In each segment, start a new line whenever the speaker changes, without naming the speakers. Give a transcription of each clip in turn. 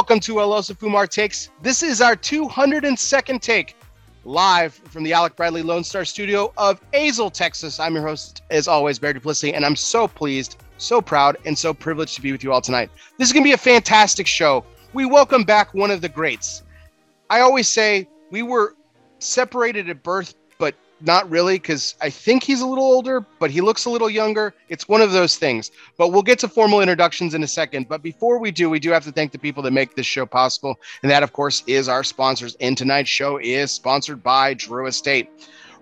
Welcome to Alosa Fumar Takes. This is our 202nd take live from the Alec Bradley Lone Star studio of Azle, Texas. I'm your host, as always, Barry Duplessis, and I'm so pleased, so proud, and so privileged to be with you all tonight. This is going to be a fantastic show. We welcome back one of the greats. I always say we were separated at birth, not really because I think he's a little older, but he looks a little younger. It's one of those things. But we'll get to formal introductions in a second. But before we do, we do have to thank the people that make this show possible. And that, of course, is our sponsors. And tonight's show is sponsored by Drew Estate.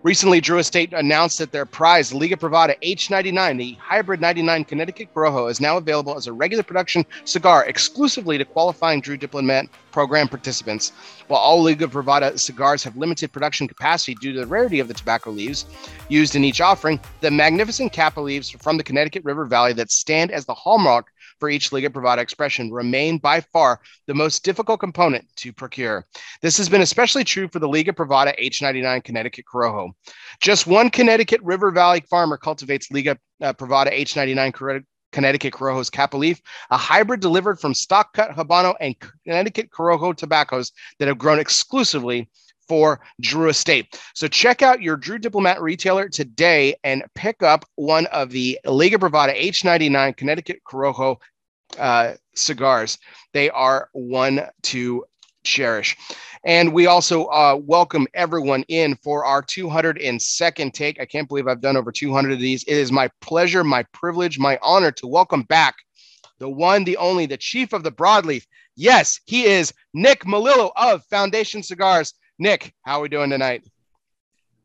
Recently, Drew Estate announced that their prize, Liga Privada H99, the Hybrid 99 Connecticut Corojo, is now available as a regular production cigar exclusively to qualifying Drew Diplomat program participants. While all Liga Privada cigars have limited production capacity due to the rarity of the tobacco leaves used in each offering, the magnificent capa leaves from the Connecticut River Valley that stand as the hallmark for each Liga Privada expression remain by far the most difficult component to procure. This has been especially true for the Liga Privada H99 Connecticut Corojo. Just one Connecticut River Valley farmer cultivates Liga uh, Privada H99 Connecticut Corojo's Leaf, a hybrid delivered from stalk cut Habano and Connecticut Corojo tobaccos that have grown exclusively for Drew Estate. So check out your Drew Diplomat retailer today and pick up one of the Liga Privada H99 Connecticut Corojo uh, cigars. They are one to cherish. And we also uh, welcome everyone in for our 202nd take. I can't believe I've done over 200 of these. It is my pleasure, my privilege, my honor to welcome back the one, the only, the chief of the broadleaf. Yes, he is Nick Melillo of Foundation Cigars. Nick, how are we doing tonight?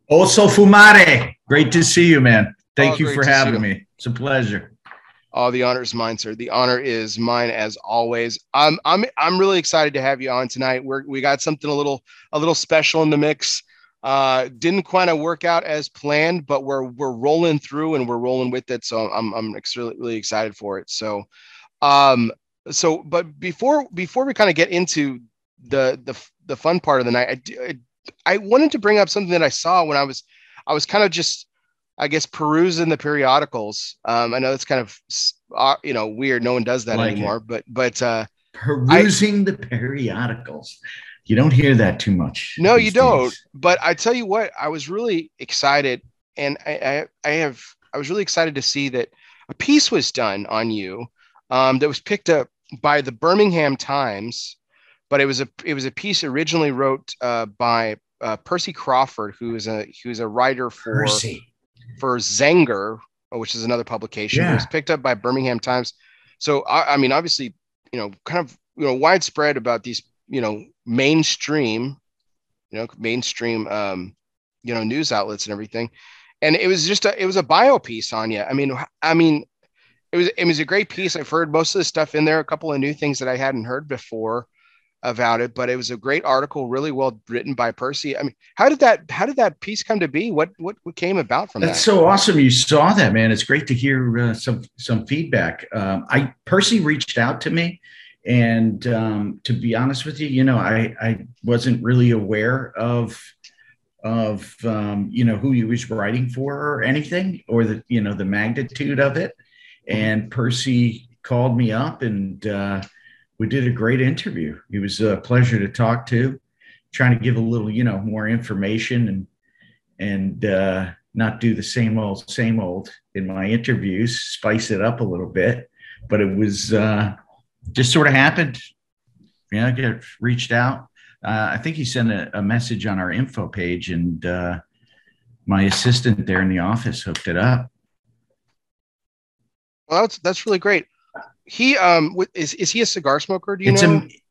Also fumare. Great to see you, man. Thank oh, you for having me. It's a pleasure.
Oh, the honor is mine, sir. The honor is mine as always. I'm I'm I'm really excited to have you on tonight. We're we got something a little a little special in the mix. Uh, didn't quite work out as planned, but we're we're rolling through and we're rolling with it. So I'm I'm extremely really excited for it. So, um, so but before before we kind of get into the the the fun part of the night, I, I I wanted to bring up something that I saw when I was I was kind of just I guess perusing the periodicals. Um, I know it's kind of uh, you know weird. No one does that like anymore. It. But but uh,
perusing I, the periodicals. You don't hear that too much.
No, you don't. But I tell you what, I was really excited, and I, I, I have I was really excited to see that a piece was done on you um, that was picked up by the Birmingham Times, but it was a it was a piece originally wrote uh, by uh, Percy Crawford, who is a who is a writer for
Percy
for Zenger, which is another publication. Yeah. It was picked up by Birmingham Times. So I, I mean, obviously, you know, kind of you know widespread about these you know mainstream, you know, mainstream um, you know news outlets and everything. And it was just a it was a bio piece on you. I mean, I mean, it was it was a great piece. I've heard most of the stuff in there, a couple of new things that I hadn't heard before about it, but it was a great article, really well written by Percy. I mean, how did that how did that piece come to be? What what, what came about from that?
That's
that?
so awesome. You saw that, man. It's great to hear uh, some some feedback. Um, I Percy reached out to me, and um, to be honest with you, you know, I I wasn't really aware of of um, you know who he was writing for or anything, or the you know the magnitude of it. And Percy called me up and. Uh, we did a great interview. He was a pleasure to talk to, trying to give a little, you know, more information and and uh, not do the same old, same old in my interviews, spice it up a little bit. But it was uh, just sort of happened. Yeah, I get reached out. Uh, I think he sent a, a, message on our info page, and uh, my assistant there in the office hooked it up.
Well, that's that's really great he um is is he a cigar smoker? Do you it's know? A,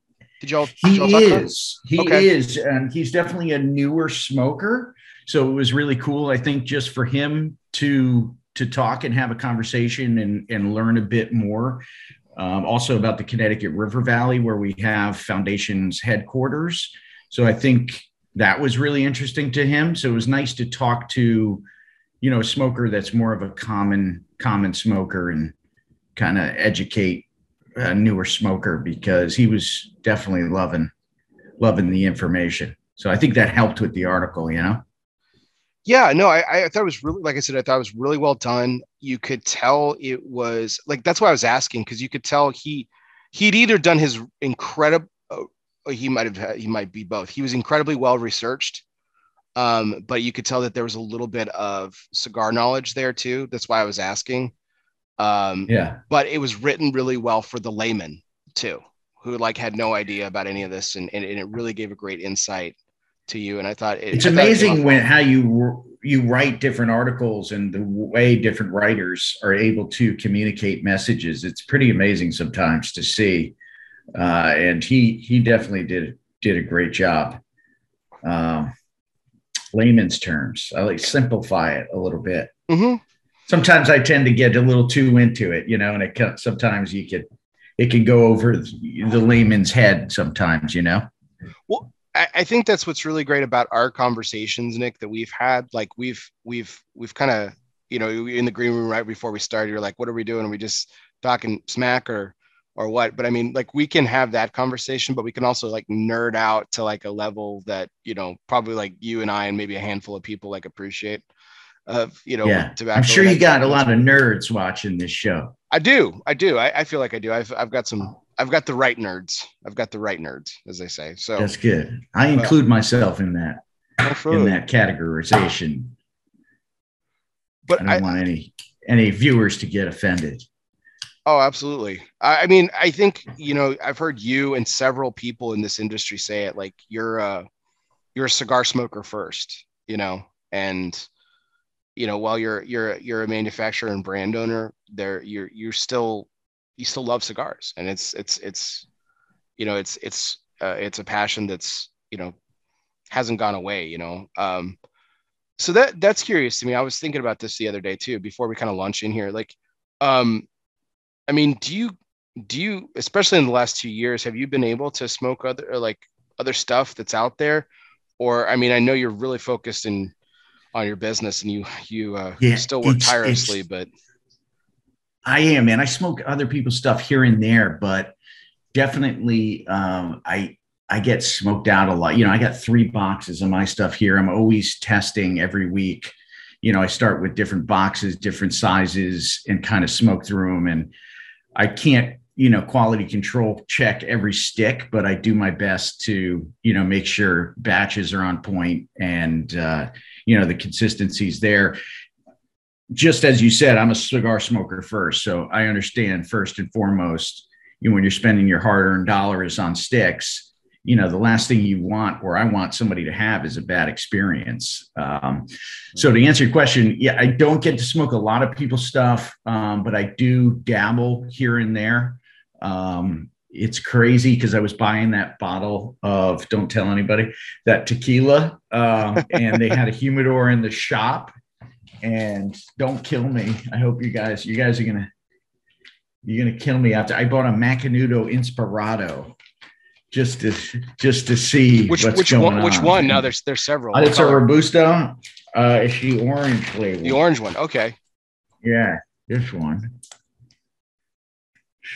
did y'all? Did y'all he is. He okay. is, and he's definitely a newer smoker. So it was really cool. I think just for him to to talk and have a conversation and and learn a bit more. Um, also about the Connecticut River Valley, where we have Foundation's headquarters. So I think that was really interesting to him. So it was nice to talk to, you know, a smoker that's more of a common common smoker and kind of educate a newer smoker because he was definitely loving loving the information. So I think that helped with the article, you know.
Yeah, no, I, I thought it was really, like I said, I thought it was really well done. You could tell it was like that's why I was asking because you could tell he he'd either done his incredible uh, he might have he might be both he was incredibly well researched um, but you could tell that there was a little bit of cigar knowledge there too that's why i was asking um,
yeah.
but it was written really well for the layman too who like had no idea about any of this and, and, and it really gave a great insight to you and i thought it,
it's
I thought it
amazing when how you you write different articles and the way different writers are able to communicate messages. It's pretty amazing sometimes to see uh, and he he definitely did did a great job. Um, layman's terms. I like simplify it a little bit.
Well.
Sometimes i tend to get a little too into it you know and it can, sometimes you could it can go over the layman's head sometimes you know
I, I think that's what's really great about our conversations, Nick, that we've had. Like we've we've we've kind of you know in the green room right before we started. You're like, what are we doing? Are we just talking smack or or what? But I mean, like we can have that conversation, but we can also like nerd out to like a level that you know probably like you and I and maybe a handful of people like appreciate. Of you know,
yeah
tobacco.
i'm sure you got a lot of nerds watching this show
I do. I do. I, I feel like I do. I've, I've got some, I've got the right nerds. I've got the right nerds, as they say. So
that's good i uh, include myself in that in that categorization
but
I don't
I,
want any any viewers to get offended.
oh, absolutely. I, I mean, I think, you know, I've heard you and several people in this industry say it like you're a, you're a cigar smoker first, you know, and, you know, while you're, you're, you're a manufacturer and brand owner there, you're, you're still, you still love cigars and it's, it's, it's, you know, it's, it's, uh, it's a passion that's, you know, hasn't gone away, you know? Um, so that that's curious to me. I was thinking about this the other day too, before we kind of launch in here. Like, um, I mean, do you do you, especially in the last two years, have you been able to smoke other like other stuff that's out there? Or I mean, I know you're really focused in on your business and you you uh,
Yeah,
still work
it's-
tirelessly,
it's-
but
I am, man. I smoke other people's stuff here and there, but definitely um, I I get smoked out a lot. You know, I got three boxes of my stuff here. I'm always testing every week. You know, I start with different boxes, different sizes, and kind of smoke through them. And I can't, you know, quality control check every stick, but I do my best to, you know, make sure batches are on point and uh, you know the consistency's there just as you said, I'm a cigar smoker first. So I understand first and foremost, you know, when you're spending your hard earned dollars on sticks, you know, the last thing you want or I want somebody to have is a bad experience. Um, so to answer your question, yeah, I don't get to smoke a lot of people's stuff, um, but I do dabble here and there. Um, it's crazy because I was buying that bottle of don't tell anybody that tequila, um, and they had a humidor in the shop and don't kill me. I hope you guys, you guys are gonna, you're gonna kill me after. I bought a Macanudo Inspirado just to just to see
which
what's
which
going
one? Which one? No, there's there's several.
Uh, it's a robusto. Uh, it's the orange flavor.
the orange one. Okay.
Yeah, this one.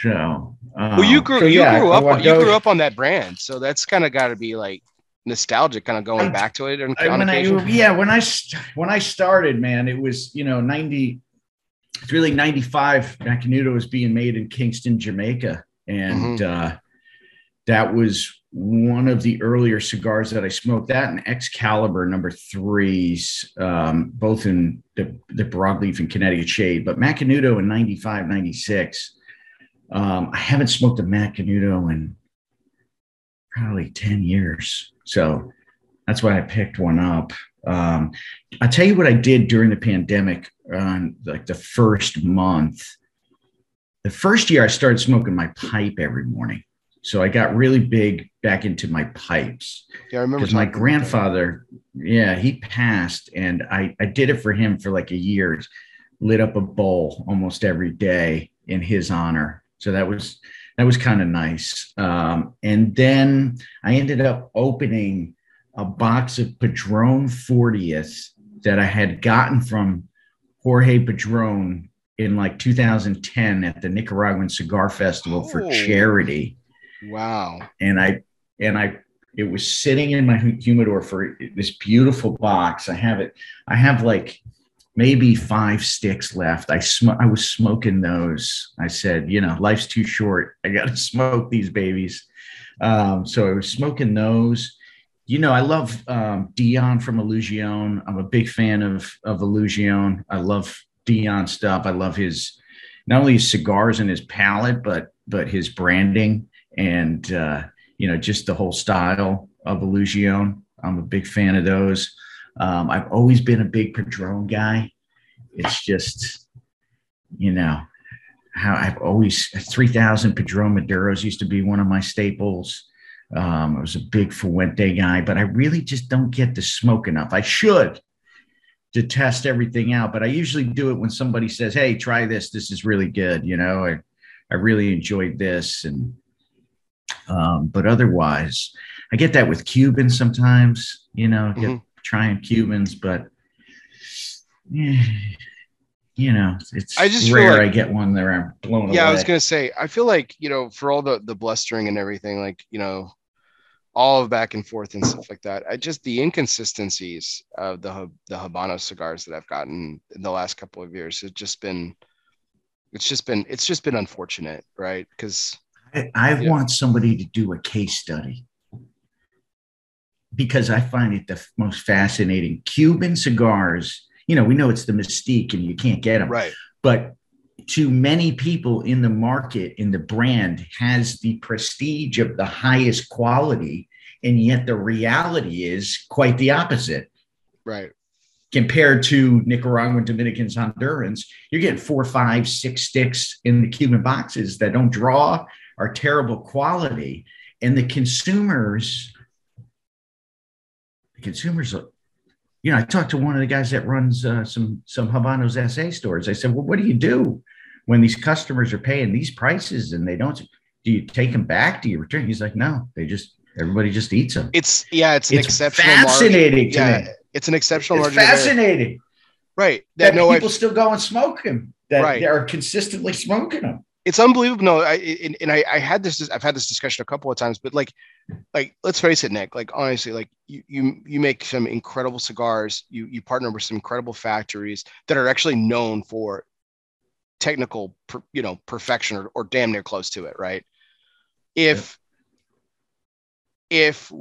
So, um,
Well, you grew
so
you
yeah,
grew up
want
you grew up on that brand, so that's kind of got to be like nostalgic, kind of going
I-
back to it on,
I,
on
when I, yeah, when I when I started, man, it was you know ninety. It's really ninety five. Macanudo was being made in Kingston, Jamaica, and uh, that was one of the earlier cigars that I smoked. That and Excalibur number threes, um, both in the the broadleaf and Connecticut shade, but Macanudo in 95, 96. Um, I haven't smoked a Macanudo in probably 10 years. So that's why I picked one up. Um, I'll tell you what I did during the pandemic on like the first month. The first year I started smoking my pipe every morning. So I got really big back into my pipes
Yeah, I remember
because my
talking about that.
grandfather, yeah, he passed and I, I did it for him for like a year, lit up a bowl almost every day in his honor. So that was, that was kind of nice. Um, and then I ended up opening a box of Padron 40th that I had gotten from Jorge Padron in like 2010 at the Nicaraguan Cigar Festival for
Oh.
charity
Wow.
and I and I it was sitting in my humidor for this beautiful box. I have it. I have like maybe five sticks left. I sm- I was smoking those. I said, you know, life's too short. I got to smoke these babies. Um, so I was smoking those. You know, I love um, Dion from Illusione. I'm a big fan of of Illusione. I love Dion stuff. I love his not only his cigars and his palette, but but his branding and uh, you know just the whole style of Illusione. I'm a big fan of those. Um, I've always been a big Padron guy. It's just, you know, how I've always 3000 Padron Maduros used to be one of my staples. Um, I was a big Fuente guy, but I really just don't get the smoke enough. I should to test everything out, but I usually do it when somebody says, "Hey, try this. This is really good." You know, I I really enjoyed this, and um, but otherwise, I get that with Cubans sometimes. You know, mm-hmm. Trying Cubans, but yeah, you know, it's I just rare like, I get one that I'm blown away.
yeah,
away.
I was gonna say, I feel like you know, for all the the blustering and everything, like you know, all of back and forth and stuff like that. I just the inconsistencies of the the Habano cigars that I've gotten in the last couple of years. It's just been, it's just been, it's just been unfortunate, right? Because
I, I want somebody to do a case study because I find it the most fascinating. Cuban cigars, you know, we know it's the mystique and you can't get them.
Right.
But to many people in the market, in the brand, has the prestige of the highest quality. And yet the reality is quite the opposite.
Right.
Compared to Nicaraguan, Dominicans, Hondurans, you're getting four, five, six sticks in the Cuban boxes that don't draw, are terrible quality. And the consumers consumers you know i talked to one of the guys that runs uh, some some habanos sa stores. I said well what do you do when these customers are paying these prices and they don't do you take them back? Do you return? He's like no they just everybody just eats them
it's yeah it's an exceptional
fascinating
yeah me. it's an exceptional
it's fascinating
right
that, that no, people I've, still go and smoke them that right. are consistently smoking them
it's unbelievable. No, I and, and I, I had this. I've had this discussion a couple of times, but like, like let's face it, Nick. Like honestly, like you you you make some incredible cigars. You you partner with some incredible factories that are actually known for technical, per, you know, perfection or, or damn near close to it, right? If yeah. if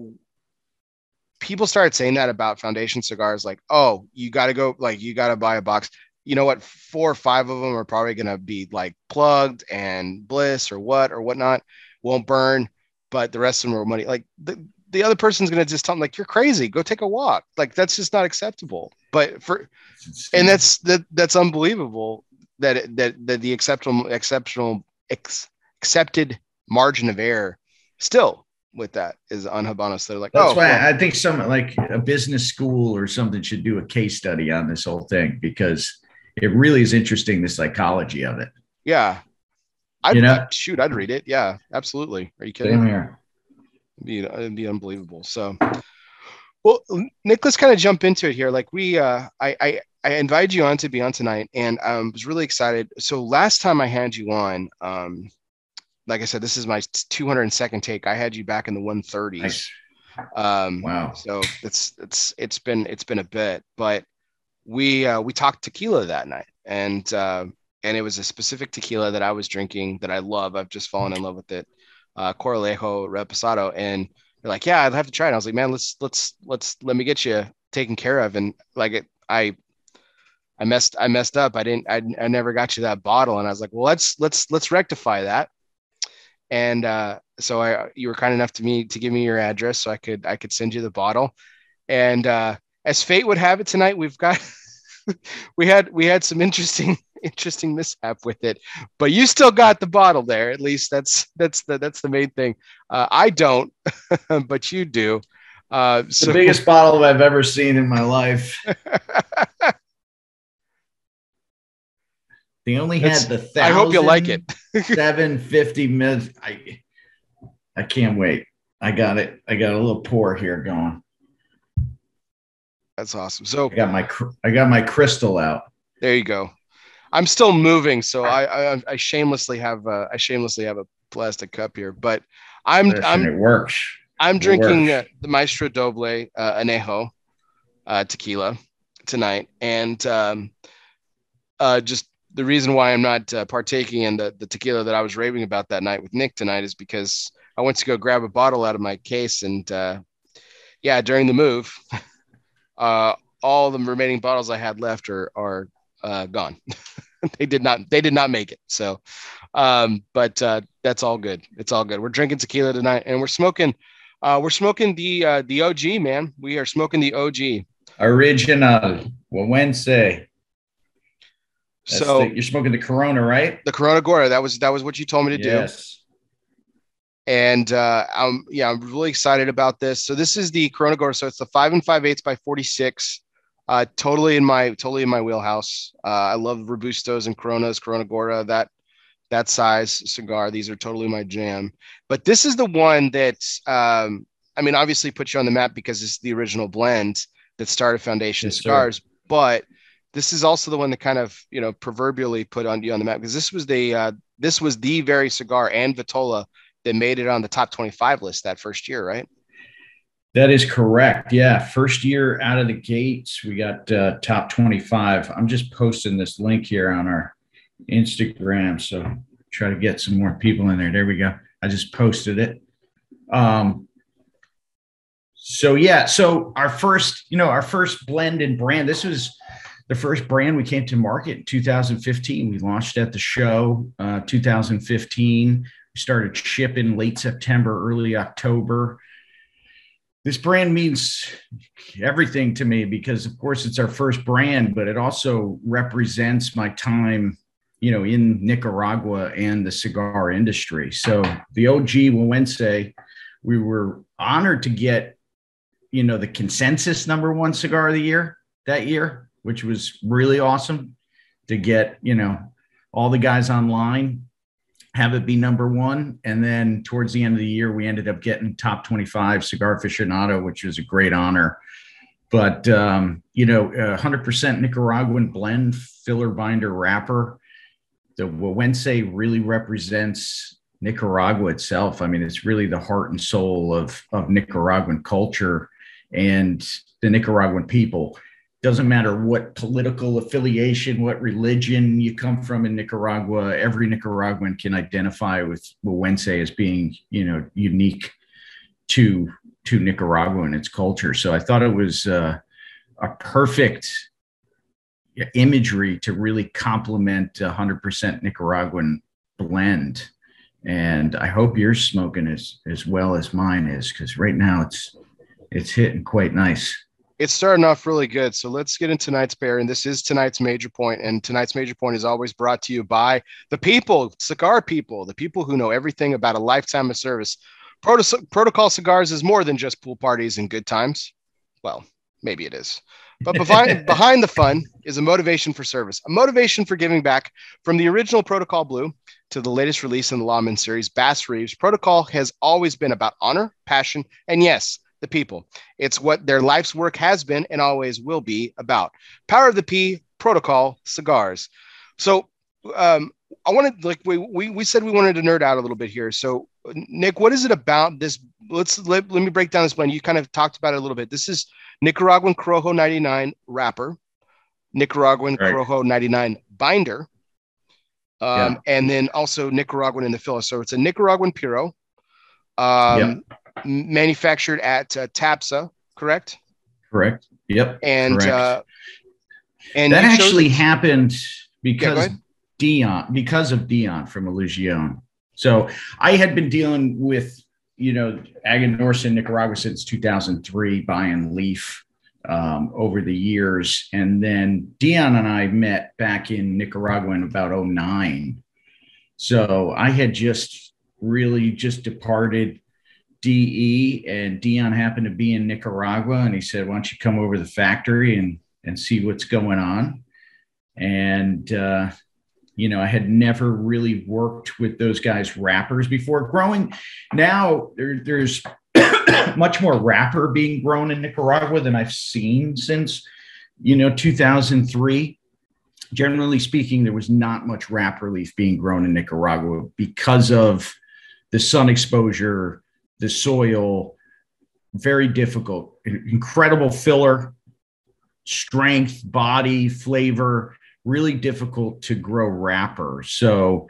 people started saying that about foundation cigars, like, oh, you got to go, like, you got to buy a box you know what, four or five of them are probably going to be like plugged and bliss or what or whatnot, won't burn, but the rest of them are money. Like the, the other person's going to just tell them like, you're crazy, go take a walk. Like that's just not acceptable. But for, and that's, that that's unbelievable that, that, that the exceptional, exceptional, ex, accepted margin of error still with that is on Habanos. They're like,
that's oh, why well. I think some like a business school or something should do a case study on this whole thing because it really is interesting the psychology of it.
Yeah. I'd, you know? Shoot, I'd read it. Yeah, absolutely. Are you kidding?
Same here.
It'd be, it'd be unbelievable. So, well, Nick, let's kind of jump into it here. Like we, uh, I, I, I invited you on to be on tonight, and I um, was really excited. So last time I had you on, um, like I said, this is my 202nd take. I had you back in the 130s. Nice. Um, wow. So it's it's it's been it's been a bit, but we uh, we talked tequila that night, and uh, and it was a specific tequila that I was drinking that I love. I've just fallen in love with it, uh, Corralejo Reposado, and they're like, yeah, I'd have to try it. I was like, man, let's let's let's let me get you taken care of, and like it, I. I messed I messed up. I didn't I, I never got you that bottle and I was like, "Well, let's let's let's rectify that." And uh, so I you were kind enough to me to give me your address so I could I could send you the bottle. And uh, as fate would have it tonight, we've got we had we had some interesting interesting mishap with it, but you still got the bottle there. At least that's that's the that's the main thing. Uh, I don't, but you do. Uh,
so. The biggest bottle I've ever seen in my life. they only had the thousand. I
hope you like it.
Seven fifty minutes. I I can't wait. I got it. I got a little pour here going.
That's awesome. So
I got my I got my crystal out.
There you go. I'm still moving, so I I, I shamelessly have a, I shamelessly have a plastic cup here, but I'm
Listen,
I'm
it works.
I'm it drinking works. Uh, the Maestro Dobel uh, Anejo uh, tequila tonight, and um, uh, just the reason why I'm not uh, partaking in the, the tequila that I was raving about that night with Nick tonight is because I went to go grab a bottle out of my case and uh, yeah, during the move, uh, all the remaining bottles I had left are are uh, gone. they did not they did not make it. So, um, but uh, that's all good. It's all good. We're drinking tequila tonight and we're smoking. Uh, we're smoking the uh, the OG man. We are smoking the OG
original. Well, Wednesday.
so
the, you're smoking the Corona, right?
The Corona Gorda. That was that was what you told me to do.
yes.
do. And uh, I'm yeah, I'm really excited about this. So this is the Corona Gorda. So it's the five and five eighths by 46. Uh, totally in my totally in my wheelhouse. Uh, I love Robustos and Coronas, Corona Gorda. That that size cigar. These are totally my jam. But this is the one that um, I mean, obviously put you on the map because it's the original blend that started Foundation yes, Cigars. Sir. But this is also the one that kind of you know proverbially put on you on the map because this was the uh, this was the very cigar and Vitola that made it on the top 25 list that first year, right?
That is correct. Yeah, first year out of the gates, we got uh, top 25. I'm just posting this link here on our Instagram, so try to get some more people in there. There we go. I just posted it. Um, so yeah, so our first, you know, our first blend and brand. This was the first brand we came to market in 2015. We launched at the show uh, 2015. Started shipping late September, early October. This brand means everything to me because, of course, it's our first brand, but it also represents my time, you know, in Nicaragua and the cigar industry. So the OG Wednesday, we were honored to get you know, the consensus number one cigar of the year that year, which was really awesome to get, you know, all the guys online, have it be number one. And then towards the end of the year, we ended up getting top 25 cigar aficionado, which was a great honor. But, um, you know, 100% Nicaraguan blend filler binder wrapper. The Güegüense really represents Nicaragua itself. I mean, it's really the heart and soul of, of Nicaraguan culture and the Nicaraguan people. Doesn't matter what political affiliation, what religion you come from in Nicaragua, every Nicaraguan can identify with Güegüense as being, you know, unique to to Nicaragua and its culture. So I thought it was uh, a perfect imagery to really complement 100% Nicaraguan blend. And I hope you're smoking as as well as mine is, because right now it's it's hitting quite nice.
It's starting off really good. So let's get into tonight's pair. And this is tonight's major point. And tonight's major point is always brought to you by the people, cigar people, the people who know everything about a lifetime of service. Proto- Protocol Cigars is more than just pool parties and good times. Well, maybe it is. But behind, behind the fun is a motivation for service, a motivation for giving back from the original Protocol Blue to the latest release in the Lawman series, Bass Reeves. Protocol has always been about honor, passion, and yes, the people. It's what their life's work has been and always will be about. Power of the P protocol cigars. So um, I wanted like we, we we said we wanted to nerd out a little bit here. So Nick, what is it about this? Let's let, let me break down this blend. You kind of talked about it a little bit. This is Nicaraguan Corojo 99 wrapper, Nicaraguan right. Corojo 99 binder, um, yeah. and then also Nicaraguan in the filler. So it's a Nicaraguan Puro. Um, yeah manufactured at uh, TABSA, correct?
Correct. Yep.
And correct. Uh,
and that actually happened because yeah, Dion, because of Dion from Illusione. So I had been dealing with, you know, Aganorsa in Nicaragua since 2003, buying Leaf um, over the years. And then Dion and I met back in Nicaragua in about 09. So I had just really just departed DE and Dion happened to be in Nicaragua and he said, why don't you come over to the factory and, and see what's going on? And, uh, you know, I had never really worked with those guys wrappers before growing. Now there, there's much more wrapper being grown in Nicaragua than I've seen since, you know, 2003. Generally speaking, there was not much wrapper leaf being grown in Nicaragua because of the sun exposure, the soil, very difficult. Incredible filler, strength, body, flavor, really difficult to grow wrapper. So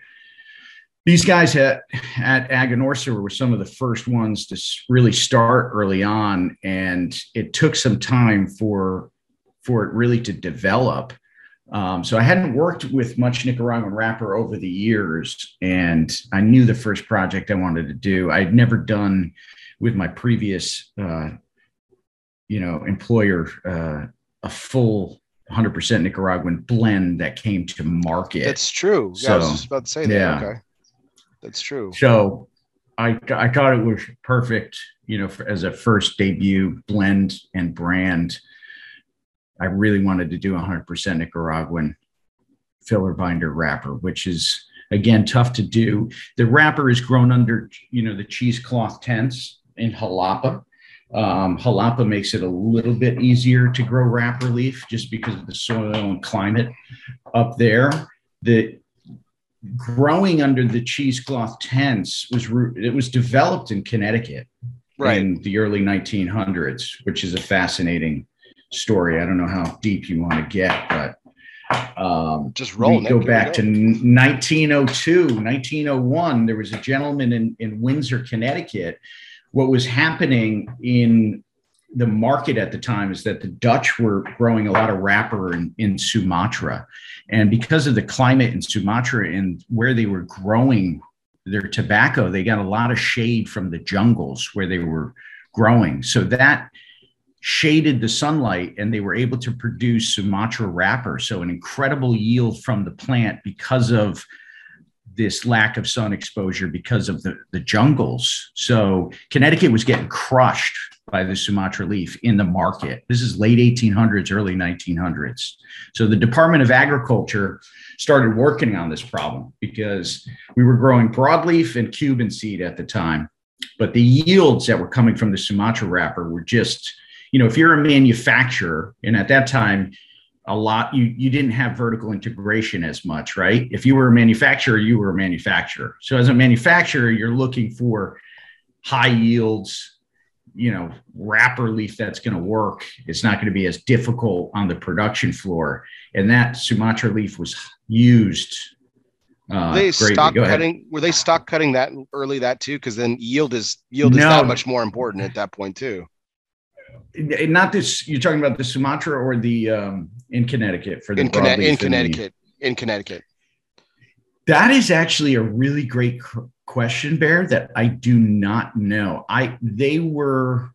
these guys at, at Aganorsa were some of the first ones to really start early on. And it took some time for, for it really to develop. Um, so I hadn't worked with much Nicaraguan wrapper over the years, and I knew the first project I wanted to do. I'd never done with my previous, uh, you know, employer uh, a full 100% Nicaraguan blend that came to market.
That's true. So, yeah, I was just about to say that. Yeah. Okay. That's true.
So I, I thought it was perfect, you know, for, as a first debut blend and brand. I really wanted to do 100% Nicaraguan filler binder wrapper, which is again tough to do. The wrapper is grown under, you know, the cheesecloth tents in Jalapa. Um, Jalapa makes it a little bit easier to grow wrapper leaf just because of the soil and climate up there. The growing under the cheesecloth tents was it was developed in Connecticut right. in the early 1900s, which is a fascinating story. I don't know how deep you want to get, but um,
just roll.
We go back to 1902, 1901. There was a gentleman in, in Windsor, Connecticut. What was happening in the market at the time is that the Dutch were growing a lot of wrapper in, in Sumatra. And because of the climate in Sumatra and where they were growing their tobacco, they got a lot of shade from the jungles where they were growing. So that shaded the sunlight and they were able to produce Sumatra wrapper. So, an incredible yield from the plant because of this lack of sun exposure because of the, the jungles. So, Connecticut was getting crushed by the Sumatra leaf in the market. This is late 1800s, early 1900s. So, the Department of Agriculture started working on this problem because we were growing broadleaf and Cuban seed at the time. But the yields that were coming from the Sumatra wrapper were just you know, if you're a manufacturer, and at that time, a lot you you didn't have vertical integration as much, right? If you were a manufacturer, you were a manufacturer. So as a manufacturer, you're looking for high yields, you know, wrapper leaf that's going to work. It's not going to be as difficult on the production floor. And that Sumatra leaf was used
uh, they stalk cutting. Were they stalk cutting that early that too? Because then yield is yield is no. that much more important at that point too
not this you're talking about the sumatra or the um in connecticut for the
in, Conne- in connecticut the, in connecticut.
That is actually a really great question bear that i do not know. I they were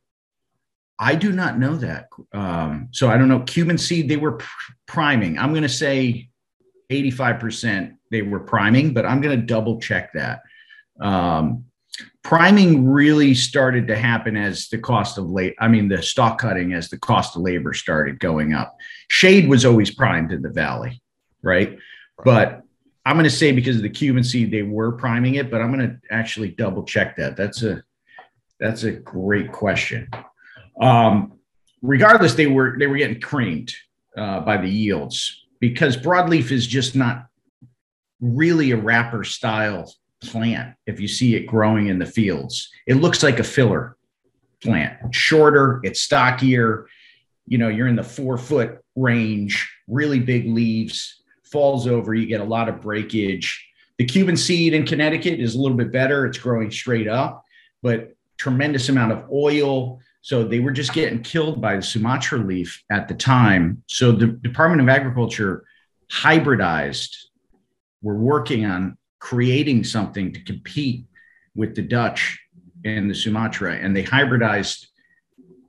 i do not know that um so i don't know. Cuban seed they were pr- priming. I'm going to say 85% they were priming but i'm going to double check that. Um priming really started to happen as the cost of late i mean the stalk cutting as the cost of labor started going up. Shade was always primed in the valley right, right. but i'm going to say because of the cuban seed they were priming it but i'm going to actually double check that. That's a that's a great question. Um, regardless they were they were getting creamed uh, by the yields because broadleaf is just not really a wrapper style plant if you see it growing in the fields. It looks like a filler plant, shorter, it's stockier. You know, you're in the four foot range, really big leaves, falls over, you get a lot of breakage. The Cuban seed in Connecticut is a little bit better. It's growing straight up, but tremendous amount of oil. So they were just getting killed by the Sumatra leaf at the time. So the Department of Agriculture hybridized. We're working on creating something to compete with the Dutch and the Sumatra, and they hybridized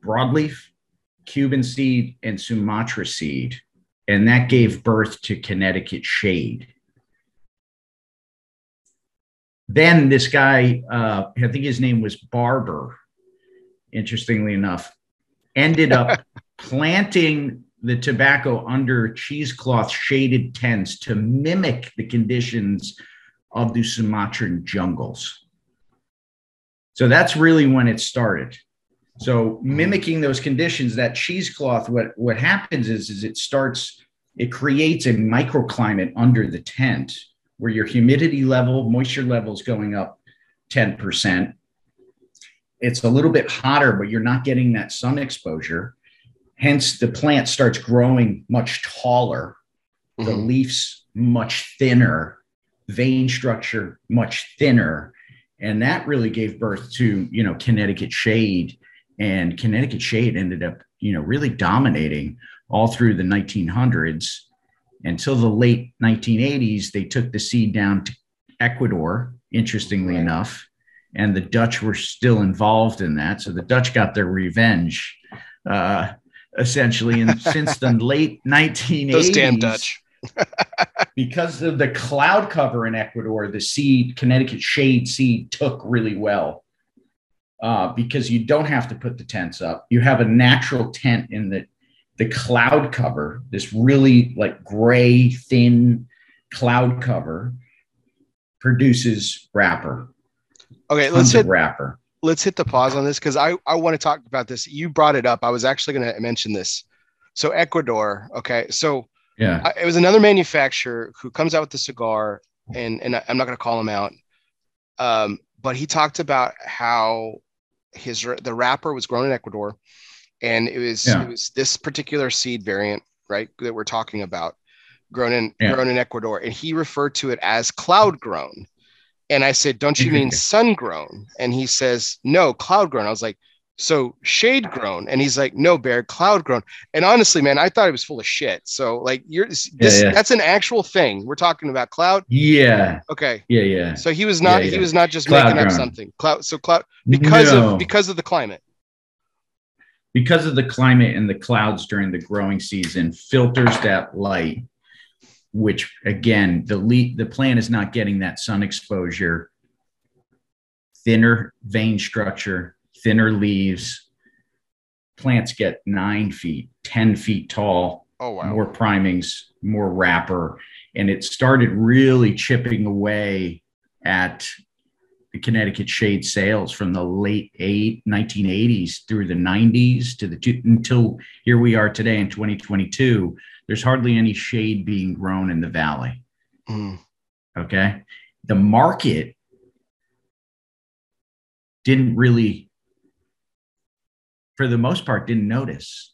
broadleaf, Cuban seed, and Sumatra seed, and that gave birth to Connecticut shade. Then this guy, uh, I think his name was Barber, interestingly enough, ended up planting the tobacco under cheesecloth shaded tents to mimic the conditions of the Sumatran jungles. So that's really when it started. So mimicking those conditions, that cheesecloth, what, what happens is, is it starts, it creates a microclimate under the tent where your humidity level, moisture level is going up 10%. It's a little bit hotter, but you're not getting that sun exposure. Hence, the plant starts growing much taller the mm-hmm. leaves much thinner, vein structure much thinner, and that really gave birth to you know Connecticut shade, and Connecticut shade ended up you know really dominating all through the 1900s until the late 1980s. They took the seed down to Ecuador, interestingly right. enough, and the Dutch were still involved in that. So the Dutch got their revenge, uh, essentially. And since the late 1980s, those
damn Dutch.
Because of the cloud cover in Ecuador, the seed, Connecticut shade seed, took really well. Uh, because you don't have to put the tents up. You have a natural tent in the the cloud cover, this really like gray, thin cloud cover, produces wrapper.
Okay, let's hit
wrapper.
Let's hit the pause on this because I, I want to talk about this. You brought it up. I was actually going to mention this. So Ecuador, okay. So
yeah,
I, it was another manufacturer who comes out with the cigar, and and I'm not going to call him out, um, but he talked about how his the wrapper was grown in Ecuador, and it was yeah. it was this particular seed variant, right, that we're talking about, grown in yeah. grown in Ecuador, and he referred to it as cloud grown. And I said, "Don't you mean sun grown?" And he says, "No, cloud grown." I was like, "So shade grown?" And he's like, "No, bear, cloud grown." And honestly, man, I thought it was full of shit. So like, you're this yeah, yeah. that's an actual thing. We're talking about cloud.
Yeah.
Okay.
Yeah, yeah.
So he was not he was not just cloud making grown. up something. Cloud. So cloud because no. of because of the climate
because of the climate and the clouds during the growing season filters that light which again the le- the plant is not getting that sun exposure thinner vein structure thinner leaves plants get nine feet 10 feet tall
oh wow
more primings more wrapper and it started really chipping away at the Connecticut shade sales from the late eight, 1980s through the 90s to the two, until here we are today in 2022. There's hardly any shade being grown in the valley. Mm. Okay. The market didn't really, for the most part, didn't notice,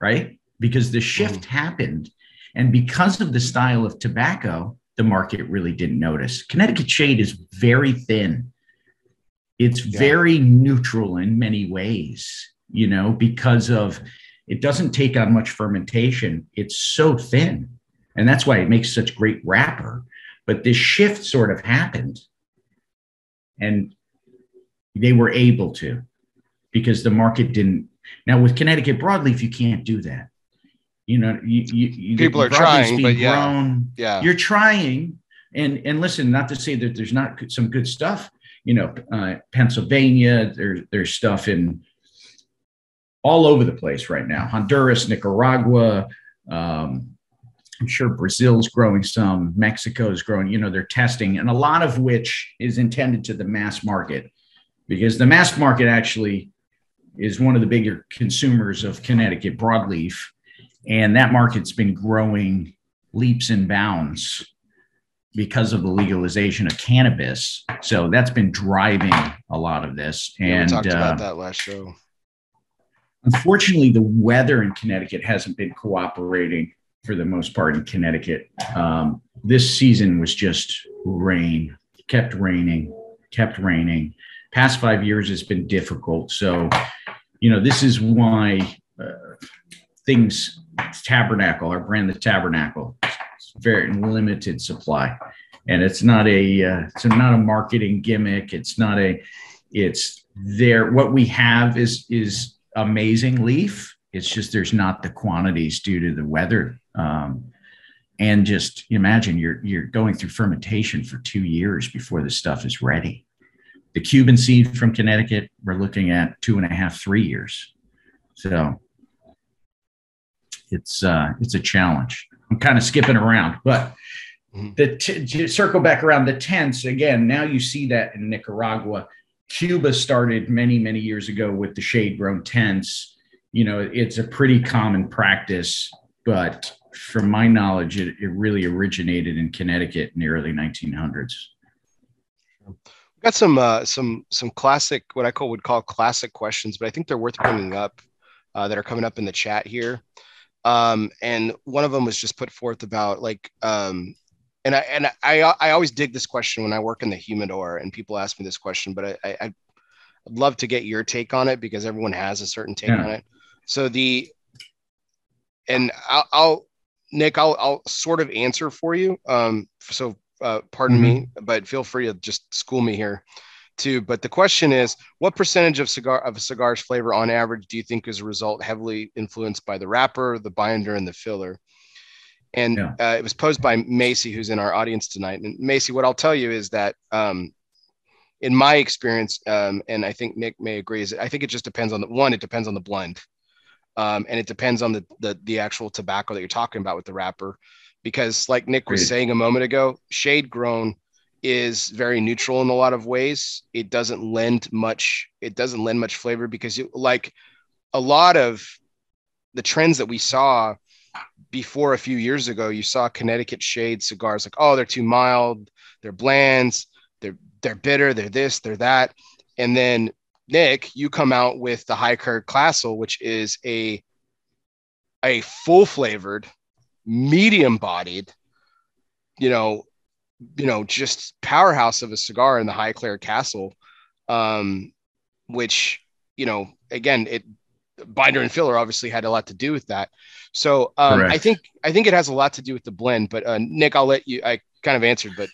right? Because the shift mm. happened. And because of the style of tobacco, the market really didn't notice. Connecticut shade is very thin it's yeah. very neutral in many ways, you know, because of it doesn't take on much fermentation. It's so thin. And that's why it makes such great wrapper. But this shift sort of happened. And they were able to because the market didn't. Now, with Connecticut broadleaf, you can't do that. You know, you, you,
people are trying, but yeah, grown,
yeah, you're trying. And and listen, not to say that there's not some good stuff, you know, uh, Pennsylvania. There's there's stuff in all over the place right now. Honduras, Nicaragua. Um, I'm sure Brazil's growing some. Mexico is growing. You know, they're testing, and a lot of which is intended to the mass market, because the mass market actually is one of the bigger consumers of Connecticut broadleaf, and that market's been growing leaps and bounds because of the legalization of cannabis. So that's been driving a lot of this. And yeah, we
talked uh, about that last show.
Unfortunately, the weather in Connecticut hasn't been cooperating for the most part in Connecticut. Um, this season was just rain, kept raining, kept raining. Past five years has been difficult. So, you know, this is why uh, things, Tabernacle, our brand, the Tabernacle, very limited supply, and it's not a uh, it's not a marketing gimmick. It's not a it's there. What we have is is amazing leaf. It's just there's not the quantities due to the weather. Um, and just imagine you're you're going through fermentation for two years before the stuff is ready. The Cuban seed from Connecticut, we're looking at two and a half, three years. So it's uh, it's a challenge. I'm kind of skipping around, but mm-hmm. the t- circle back around the tents again. Now you see that in Nicaragua. Cuba started many many years ago with the shade grown tents. You know, it's a pretty common practice, but from my knowledge, it, it really originated in Connecticut in the early 1900s.
Got some uh, some some classic, what I call would call classic questions, but I think they're worth bringing up uh, that are coming up in the chat here. Um, and one of them was just put forth about like, um, and I and I I always dig this question when I work in the humidor and people ask me this question, but I, I I'd love to get your take on it because everyone has a certain take yeah. on it. So the and I'll, I'll Nick, I'll I'll sort of answer for you. Um, so uh, pardon mm-hmm. me, but feel free to just school me here too. But the question is, what percentage of cigar of a cigar's flavor on average do you think is a result heavily influenced by the wrapper, the binder, and the filler? And yeah. uh, it was posed by Macy, who's in our audience tonight. And Macy, what I'll tell you is that, um, in my experience, um, and I think Nick may agree, is I think it just depends on the one. It depends on the blend, um, and it depends on the, the the actual tobacco that you're talking about with the wrapper, because like Nick was saying a moment ago, shade grown is very neutral in a lot of ways. It doesn't lend much. It doesn't lend much flavor because you like a lot of the trends that we saw before a few years ago. You saw Connecticut shade cigars like, oh, they're too mild, they're blands, they're they're bitter, they're this, they're that, and then Nick, you come out with the Highclere Castle, which is a a full flavored, medium bodied, you know, you know, just powerhouse of a cigar in the Highclere Castle, um, which, you know, again, it binder and filler obviously had a lot to do with that. So um, I think I think it has a lot to do with the blend. But uh, Nick, I'll let you. I kind of answered, but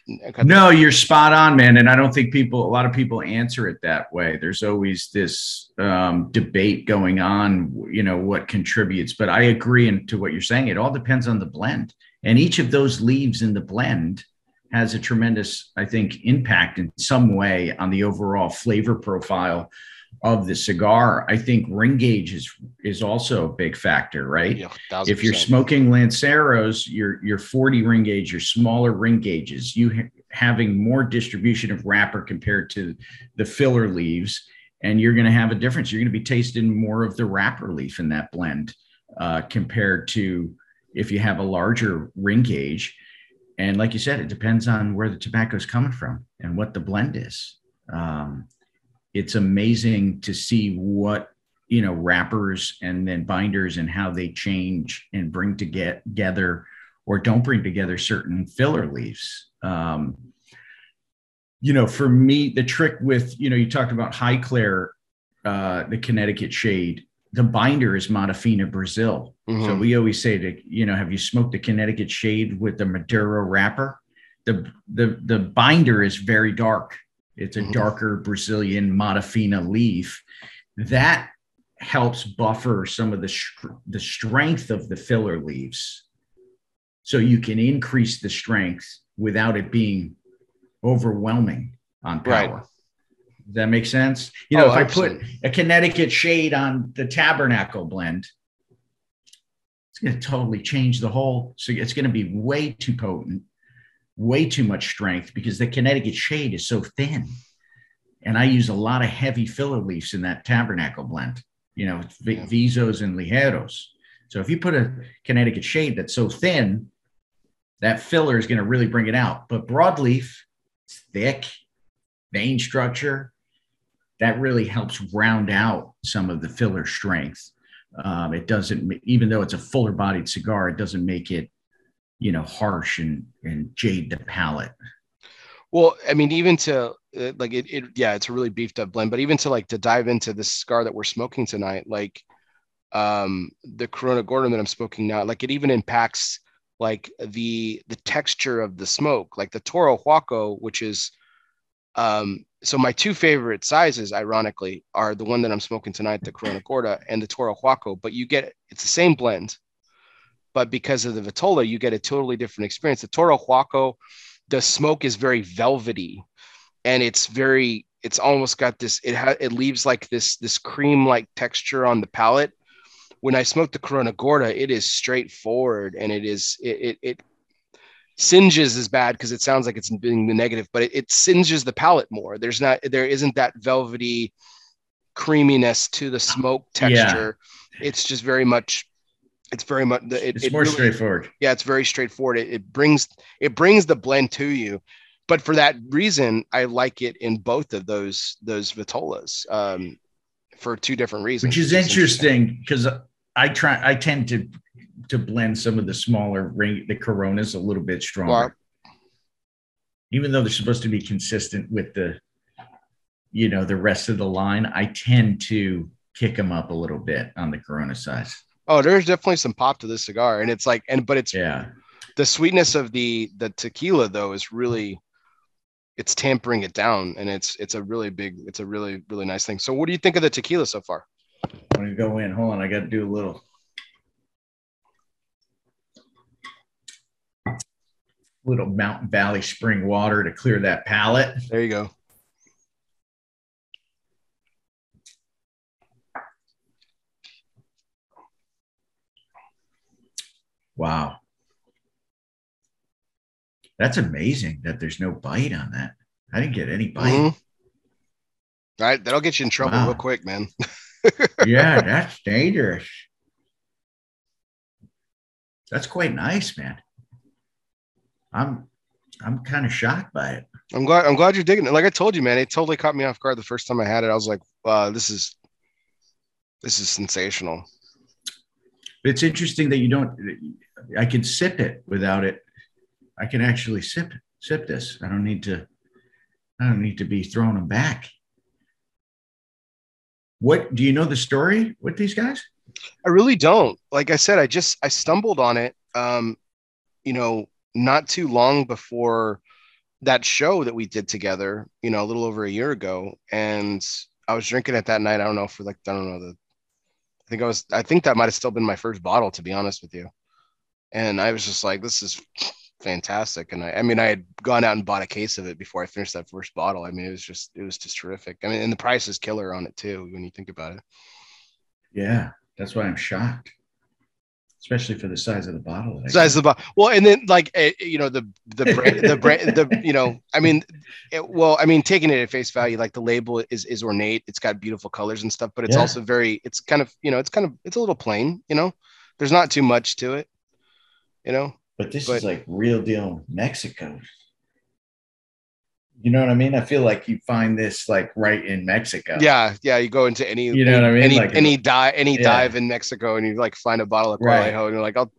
no, you're spot on, man. And I don't think people, a lot of people answer it that way. There's always this um, debate going on, you know, what contributes. But I agree into what you're saying. It all depends on the blend, and each of those leaves in the blend has a tremendous, I think, impact in some way on the overall flavor profile of the cigar. I think ring gauge is is also a big factor, right? Yeah, if you're smoking Lanceros, your your 40 ring gauge, your smaller ring gauges, you ha- having more distribution of wrapper compared to the filler leaves, and you're going to have a difference. You're going to be tasting more of the wrapper leaf in that blend uh, compared to if you have a larger ring gauge and like you said, it depends on where the tobacco is coming from and what the blend is. Um, it's amazing to see what you know wrappers and then binders and how they change and bring to get together or don't bring together certain filler leaves. Um, you know, for me, the trick with you know you talked about Highclere, uh, the Connecticut shade the binder is Matafina Brazil. Mm-hmm. So we always say to, you know, have you smoked the Connecticut shade with the Maduro wrapper? The the the binder is very dark. It's a mm-hmm. darker Brazilian Matafina leaf. That helps buffer some of the the strength of the filler leaves. So you can increase the strength without it being overwhelming on power. Right. Does that make sense? You know, oh, if absolutely. I put a Connecticut shade on the Tabernacle blend, it's going to totally change the whole. So it's going to be way too potent, way too much strength because the Connecticut shade is so thin. And I use a lot of heavy filler leaves in that Tabernacle blend, you know, yeah. Visos and Ligeros. So if you put a Connecticut shade that's so thin, that filler is going to really bring it out. But broadleaf, it's thick, vein structure, that really helps round out some of the filler strength. Um, it doesn't, even though it's a fuller bodied cigar, it doesn't make it, you know, harsh and, and jade the palate.
Well, I mean, even to uh, like it, it, yeah, it's a really beefed up blend, but even to like to dive into this cigar that we're smoking tonight, like um the Corona Gorda that I'm smoking now, like it even impacts like the the texture of the smoke, like the Toro Huaco, which is um so my two favorite sizes, ironically, are the one that I'm smoking tonight, the Corona Gorda, and the Toro Huaco. But you get it's the same blend, but because of the Vitola, you get a totally different experience. The Toro Huaco, the smoke is very velvety, and it's very it's almost got this it ha- it leaves like this this cream like texture on the palate. When I smoke the Corona Gorda, it is straightforward and it is it it, it singes is bad because it sounds like it's being the negative, but it, it singes the palate more. There's not there isn't that velvety creaminess to the smoke texture. Yeah. It's just very much it's very much
it, it's it more really, straightforward.
Yeah, it's very straightforward. It, it brings it brings the blend to you. But for that reason, I like it in both of those those vitolas um, for two different reasons.
Which is interesting because I try I tend to to blend some of the smaller ring, the Coronas a little bit stronger. Well, Even though they're supposed to be consistent with the, you know, the rest of the line, I tend to kick them up a little bit on the Corona size.
Oh, there's definitely some pop to this cigar, and it's like, and but it's
yeah,
the sweetness of the the tequila though is really it's tampering it down and it's it's a really big it's a really really nice thing. So what do you think of the tequila so far?
I'm gonna go in. Hold on. I gotta do a little. Little mountain valley spring water to clear that palate.
There you go
wow that's amazing that there's no bite on that. I didn't get any bite. Mm-hmm.
All right, that'll get you in trouble wow. real quick, man.
yeah, that's dangerous. That's quite nice, man. I'm I'm kind of shocked by it.
I'm glad I'm glad you're digging it. Like I told you, man, it totally caught me off guard the first time I had it. I was like, wow, this is this is sensational.
It's interesting that you don't I can sip it without it I can actually sip sip this. I don't need to. I don't need to be throwing them back. What do you know the story with these guys?
I really don't. Like I said, I just I stumbled on it. Um, you know, not too long before that show that we did together. You know, a little over a year ago, and I was drinking it that night. I don't know for like I don't know the. I think I was. I think that might have still been my first bottle, to be honest with you. And I was just like, this is fantastic. And I, I mean, I had gone out and bought a case of it before I finished that first bottle. I mean, it was just, it was just terrific. I mean, and the price is killer on it too, when you think about it.
Yeah. That's why I'm shocked, especially for the size of the bottle.
Size of the bottle. Well, and then like, eh, you know, the, the brand, the brand, the, you know, I mean, it, well, I mean, taking it at face value, like the label is, is ornate. It's got beautiful colors and stuff, but it's yeah. also very, it's kind of, you know, it's kind of, it's a little plain, you know, there's not too much to it, you know?
But this but, is like real deal Mexico. You know what I mean? I feel like you find this like right in Mexico.
Yeah, yeah. You go into any, you know what I mean? Any like, any dive, any yeah. dive in Mexico, and you like find a bottle of Corralejo, right. and you're like, "I'll."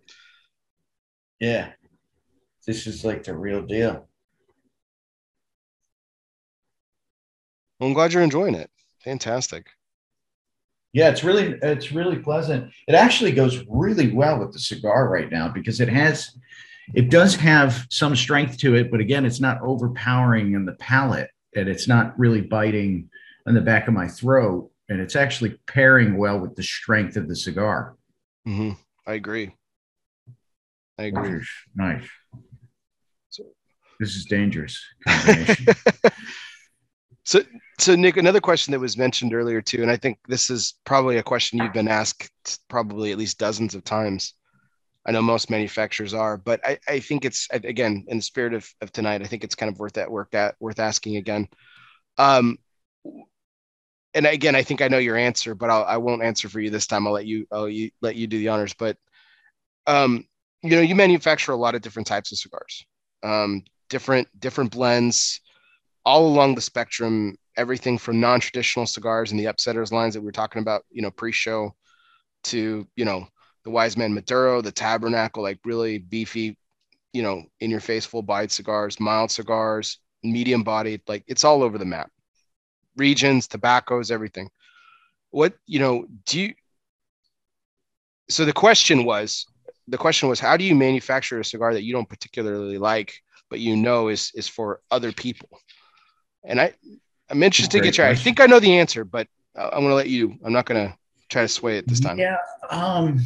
Yeah, this is like the real deal.
Well, I'm glad you're enjoying it. Fantastic.
Yeah, it's really it's really pleasant. It actually goes really well with the cigar right now because it has it does have some strength to it, but again, it's not overpowering in the palate and it's not really biting on the back of my throat. And it's actually pairing well with the strength of the cigar.
Mm-hmm. I agree. I agree.
Nice. So, this is dangerous.
so so Nick, another question that was mentioned earlier too, and I think this is probably a question you've been asked probably at least dozens of times. I know most manufacturers are, but I, I think it's again in the spirit of, of tonight. I think it's kind of worth that work at worth asking again. Um, and again, I think I know your answer, but I'll, I will not answer for you this time. I'll let you I'll you, let you do the honors. But um, you know, you manufacture a lot of different types of cigars, um, different different blends, all along the spectrum everything from non-traditional cigars and the upsetters lines that we were talking about, you know, pre-show to, you know, the wise man Maduro, the tabernacle, like really beefy, you know, in your face, full bite cigars, mild cigars, medium bodied, like it's all over the map. Regions, tobaccos, everything. What, you know, do you, so the question was, the question was, how do you manufacture a cigar that you don't particularly like, but you know is is for other people? And I, I'm interested to get your. I think I know the answer, but I'm going to let you. I'm not going to try to sway it this time.
Yeah. Um,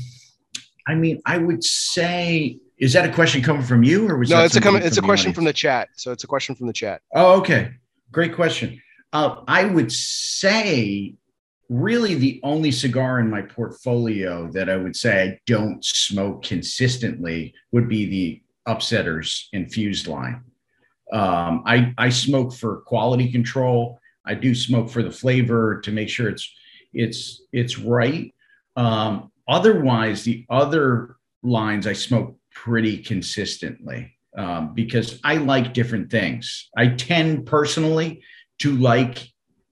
I mean, I would say, is that a question coming from you, or was
no? it's a coming. It's a question audience? from the chat. So it's a question from the chat.
Oh, okay. Great question. Uh, I would say, really, the only cigar in my portfolio that I would say I don't smoke consistently would be the Upsetters infused line. Um, I, I smoke for quality control. I do smoke for the flavor to make sure it's it's it's right. Um, otherwise, the other lines I smoke pretty consistently um, because I like different things. I tend personally to like,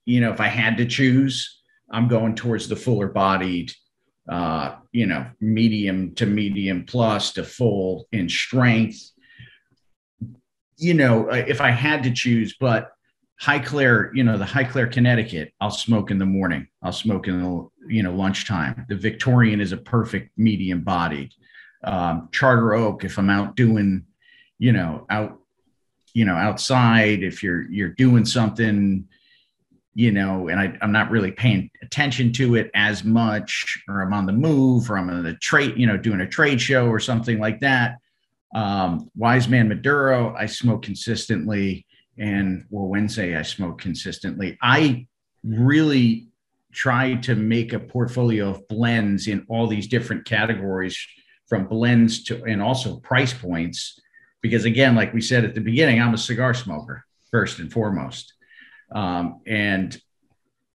you know, if I had to choose, I'm going towards the fuller bodied, uh, you know, medium to medium plus to full in strength. You know, uh, if I had to choose, but Highclere, you know, the Highclere, Connecticut, I'll smoke in the morning. I'll smoke in the, you know, lunchtime. The Victorian is a perfect medium bodied. Um, Charter Oak, if I'm out doing, you know, out, you know, outside, if you're, you're doing something, you know, and I, I'm not really paying attention to it as much, or I'm on the move, or I'm on the trade, you know, doing a trade show or something like that. Um, Wise Man Maduro, I smoke consistently and well Wednesday I smoke consistently. I really try to make a portfolio of blends in all these different categories from blends to and also price points because again like we said at the beginning i'm a cigar smoker first and foremost um, and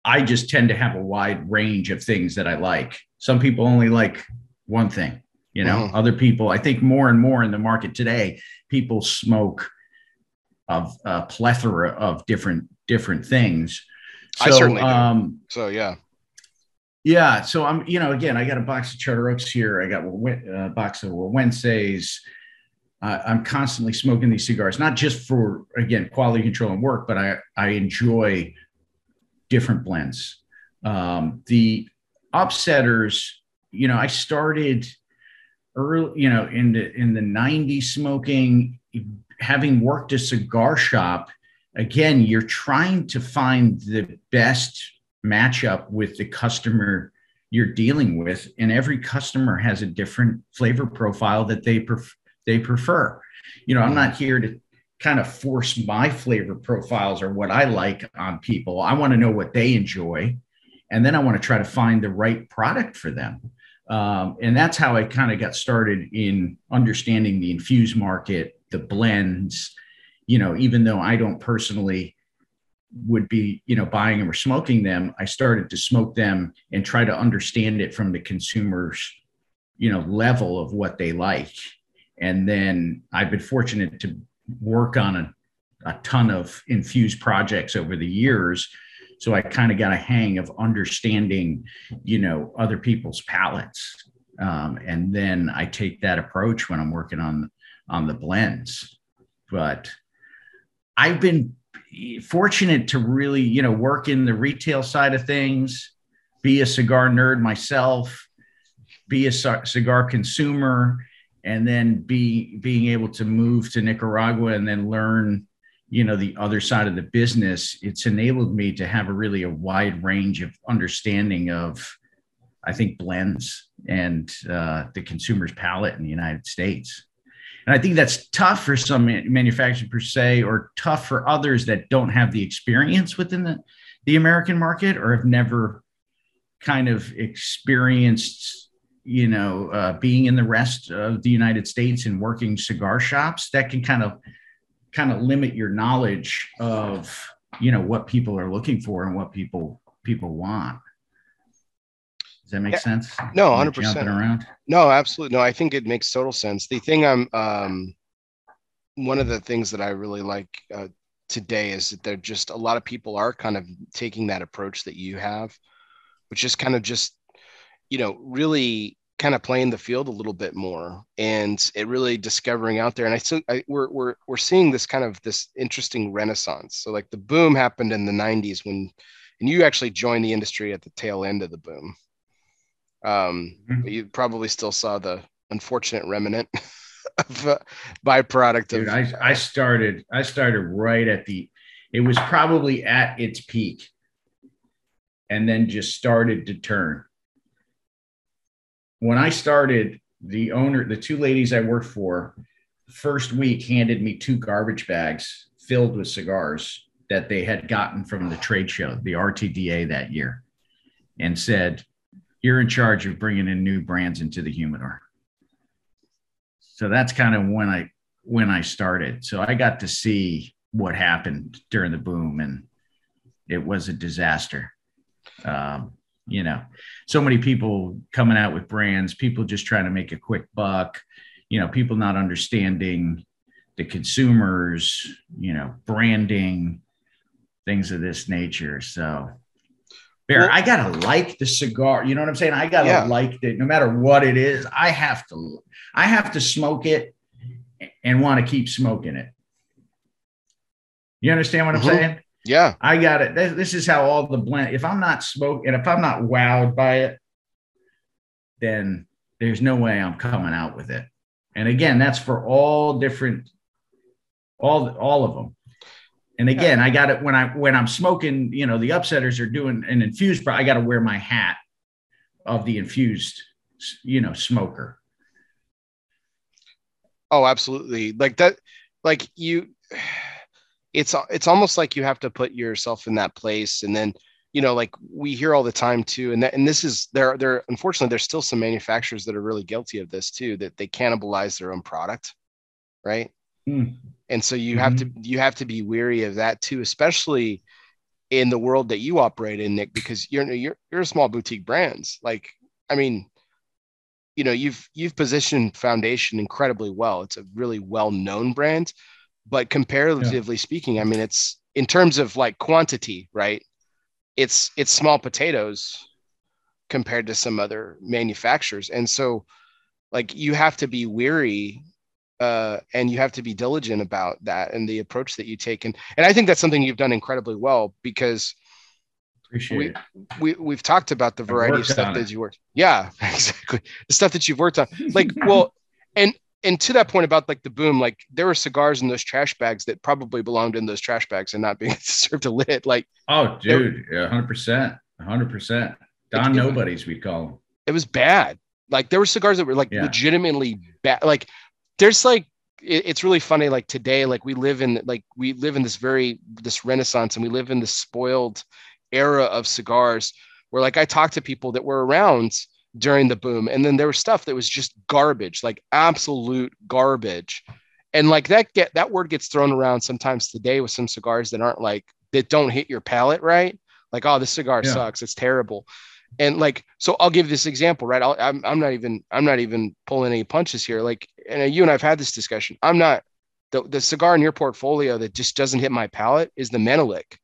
i just tend to have a wide range of things that i like some people only like one thing you know mm-hmm. other people i think more and more in the market today people smoke of a plethora of different different things.
So, I certainly. Um, so yeah,
yeah. So I'm, you know, again, I got a box of Charter Oaks here. I got a box of Wednesdays. Uh, I'm constantly smoking these cigars, not just for again quality control and work, but I I enjoy different blends. Um, the upsetters, you know, I started early, you know, in the in the '90s smoking having worked a cigar shop, again, you're trying to find the best matchup with the customer you're dealing with, and every customer has a different flavor profile that they pref- they prefer. You know, I'm not here to kind of force my flavor profiles or what I like on people. I want to know what they enjoy, and then I want to try to find the right product for them. Um, and that's how I kind of got started in understanding the infused market the blends, you know, even though I don't personally would be, you know, buying or smoking them, I started to smoke them and try to understand it from the consumer's, you know, level of what they like. And then I've been fortunate to work on a, a ton of infused projects over the years. So I kind of got a hang of understanding, you know, other people's palates. Um, and then I take that approach when I'm working on on the blends. But I've been fortunate to really, you know, work in the retail side of things, be a cigar nerd myself, be a cigar consumer, and then be being able to move to Nicaragua and then learn, you know, the other side of the business. It's enabled me to have a really a wide range of understanding of, I think, blends and uh, the consumer's palate in the United States. And I think that's tough for some manufacturers per se, or tough for others that don't have the experience within the, the American market or have never kind of experienced, you know, uh, being in the rest of the United States and working cigar shops. That can kind of kind of limit your knowledge of, you know, what people are looking for and what people people want. Does that make yeah. sense?
No, hundred percent. Around. No, absolutely. No, I think it makes total sense. The thing I'm, um, one of the things that I really like uh, today is that there just a lot of people are kind of taking that approach that you have, which is kind of just, you know, really kind of playing the field a little bit more and it really discovering out there. And I think we're, we're, we're seeing this kind of this interesting renaissance. So like the boom happened in the 90s when, and you actually joined the industry at the tail end of the boom. Um, mm-hmm. you probably still saw the unfortunate remnant of uh, byproduct
Dude,
of.
I, I started. I started right at the. It was probably at its peak, and then just started to turn. When I started, the owner, the two ladies I worked for, first week handed me two garbage bags filled with cigars that they had gotten from the trade show, the RTDA that year, and said, you're in charge of bringing in new brands into the humidor. So that's kind of when I when I started. So I got to see what happened during the boom, and it was a disaster. Um, you know, so many people coming out with brands, people just trying to make a quick buck. You know, people not understanding the consumers. You know, branding, things of this nature. So Bear, well, I gotta like the cigar. You know what I'm saying? I gotta yeah. like it, no matter what it is. I have to, I have to smoke it and want to keep smoking it. You understand what I'm mm-hmm. saying?
Yeah,
I got it. This is how all the blend. If I'm not smoking, if I'm not wowed by it, then there's no way I'm coming out with it. And again, that's for all different, all all of them. And again, yeah. I got it when I when I'm smoking. You know, the upsetters are doing an infused. I got to wear my hat of the infused, you know, smoker.
Oh, absolutely. Like that. Like you, it's it's almost like you have to put yourself in that place, and then you know, like we hear all the time too, and that and this is there. There, unfortunately, there's still some manufacturers that are really guilty of this too. That they cannibalize their own product, right? Mm and so you mm-hmm. have to you have to be weary of that too especially in the world that you operate in nick because you're you're, you're a small boutique brands like i mean you know you've you've positioned foundation incredibly well it's a really well known brand but comparatively yeah. speaking i mean it's in terms of like quantity right it's it's small potatoes compared to some other manufacturers and so like you have to be weary uh, and you have to be diligent about that and the approach that you take. And and I think that's something you've done incredibly well because
Appreciate we, it.
we we've talked about the variety of stuff that you worked. Yeah, exactly. The stuff that you've worked on. Like, well, and and to that point about like the boom, like there were cigars in those trash bags that probably belonged in those trash bags and not being served a lit. Like,
oh, dude, yeah, hundred percent, hundred percent. Don nobodies, we call them.
It was bad. Like there were cigars that were like yeah. legitimately bad. Like there's like it, it's really funny like today like we live in like we live in this very this renaissance and we live in this spoiled era of cigars where like i talk to people that were around during the boom and then there was stuff that was just garbage like absolute garbage. And like that get that word gets thrown around sometimes today with some cigars that aren't like that don't hit your palate right. Like oh this cigar yeah. sucks. It's terrible and like so i'll give this example right? I am I'm not even i'm not even pulling any punches here. Like and uh, you and i've had this discussion. I'm not the, the cigar in your portfolio that just doesn't hit my palate is the menelik.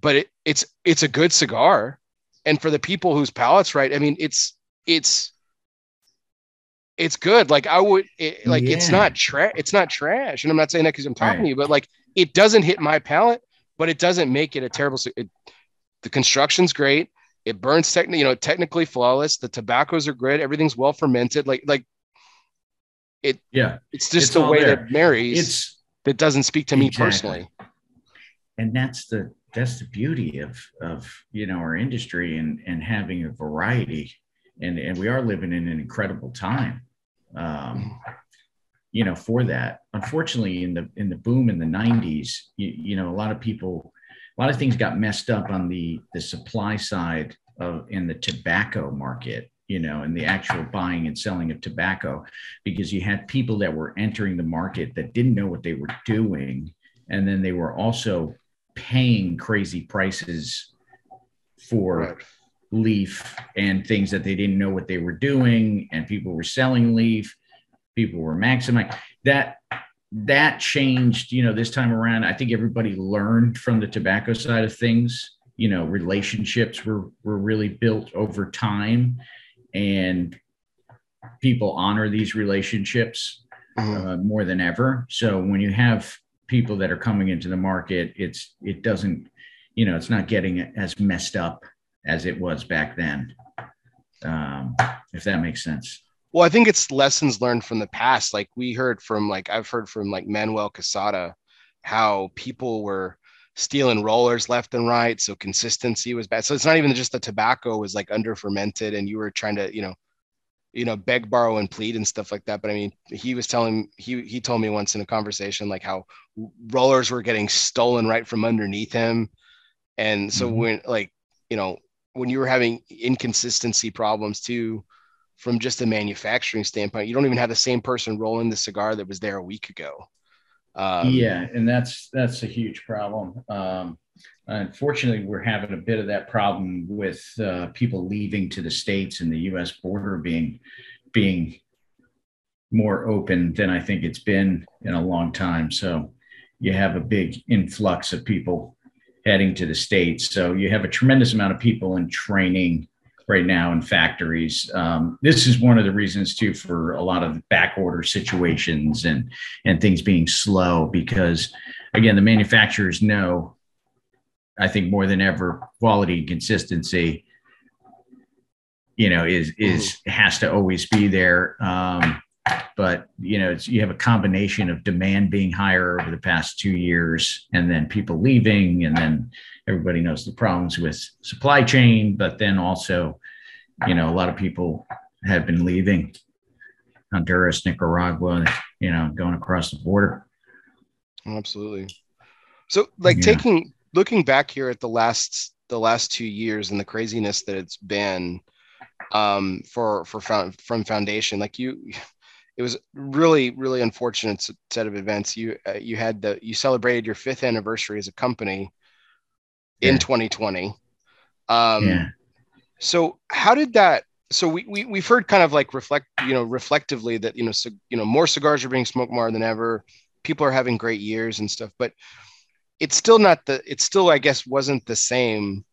But it, it's it's a good cigar. And for the people whose palates right i mean it's it's it's good. Like i would it, like yeah. it's not trash it's not trash. And i'm not saying that because i'm talking right. to you but like it doesn't hit my palate but it doesn't make it a terrible it, the construction's great it burns technically, you know, technically flawless. The tobaccos are great. Everything's well fermented. Like, like it.
Yeah.
It's just it's the way there. that marries. It's that doesn't speak to me personally.
And that's the that's the beauty of of you know our industry and and having a variety. And and we are living in an incredible time. Um, you know, for that. Unfortunately, in the in the boom in the '90s, you, you know, a lot of people a lot of things got messed up on the the supply side of in the tobacco market you know in the actual buying and selling of tobacco because you had people that were entering the market that didn't know what they were doing and then they were also paying crazy prices for right. leaf and things that they didn't know what they were doing and people were selling leaf people were maximizing that that changed, you know, this time around. I think everybody learned from the tobacco side of things. You know, relationships were were really built over time, and people honor these relationships mm-hmm. uh, more than ever. So when you have people that are coming into the market, it's it doesn't, you know, it's not getting as messed up as it was back then. Um, if that makes sense.
Well, I think it's lessons learned from the past. Like we heard from like I've heard from like Manuel Quesada, how people were stealing rollers left and right. So consistency was bad. So it's not even just the tobacco was like under fermented and you were trying to, you know, you know, beg, borrow, and plead and stuff like that. But I mean, he was telling he he told me once in a conversation like how rollers were getting stolen right from underneath him. And so mm-hmm. when like, you know, when you were having inconsistency problems too, from just a manufacturing standpoint. You don't even have the same person rolling the cigar that was there a week ago.
Um, yeah, and that's that's a huge problem. Um, unfortunately, we're having a bit of that problem with uh, people leaving to the states and the U.S. border being being more open than I think it's been in a long time. So you have a big influx of people heading to the states. So you have a tremendous amount of people in training right now in factories. Um, this is one of the reasons too for a lot of back order situations and and things being slow because again the manufacturers know I think more than ever quality and consistency you know is is has to always be there um, but you know you have a combination of demand being higher over the past two years and then people leaving and then everybody knows the problems with supply chain, but then also, you know, a lot of people have been leaving Honduras, Nicaragua, you know, going across the border.
Absolutely. So like yeah. taking looking back here at the last the last two years and the craziness that it's been um for for from foundation like you it was really really unfortunate set of events you uh, you had the you celebrated your fifth anniversary as a company in 2020. Um, yeah. So how did that? So we, we we've heard kind of like reflect, you know, reflectively that you know, so, you know, more cigars are being smoked more than ever. People are having great years and stuff, but it's still not the. It still, I guess, wasn't the same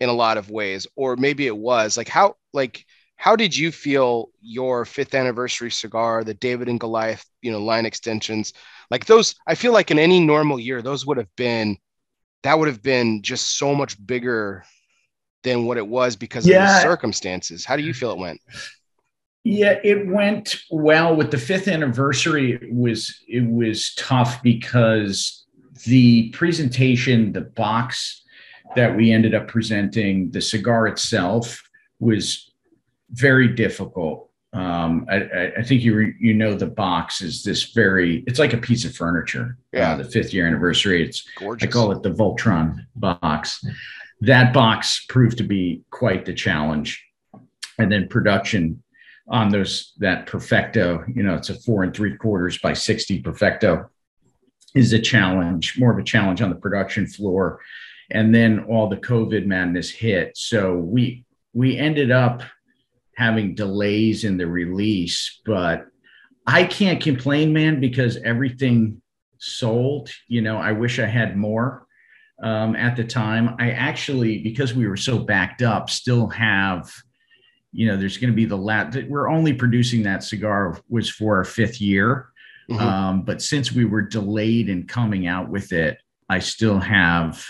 in a lot of ways, or maybe it was. Like how, like how did you feel your fifth anniversary cigar, the David and Goliath, you know, line extensions, like those? I feel like in any normal year, those would have been that would have been just so much bigger than what it was because yeah. of the circumstances. How do you feel it went?
Yeah, it went well with the fifth anniversary. It was it was tough because the presentation, the box that we ended up presenting, the cigar itself was very difficult um, I, I, think you re, you know the box is this very it's like a piece of furniture. Uh, yeah, uh, the fifth year anniversary. It's gorgeous. I call it the Voltron box. That box proved to be quite the challenge, and then production on those that perfecto. You know, it's a four and three quarters by sixty perfecto is a challenge, more of a challenge on the production floor, and then all the COVID madness hit. So we we ended up having delays in the release, but I can't complain, man, because everything sold. You know, I wish I had more um, at the time. I actually, because we were so backed up, still have, you know, there's going to be the last, we're only producing that cigar was for our fifth year. Mm-hmm. Um, but since we were delayed in coming out with it, I still have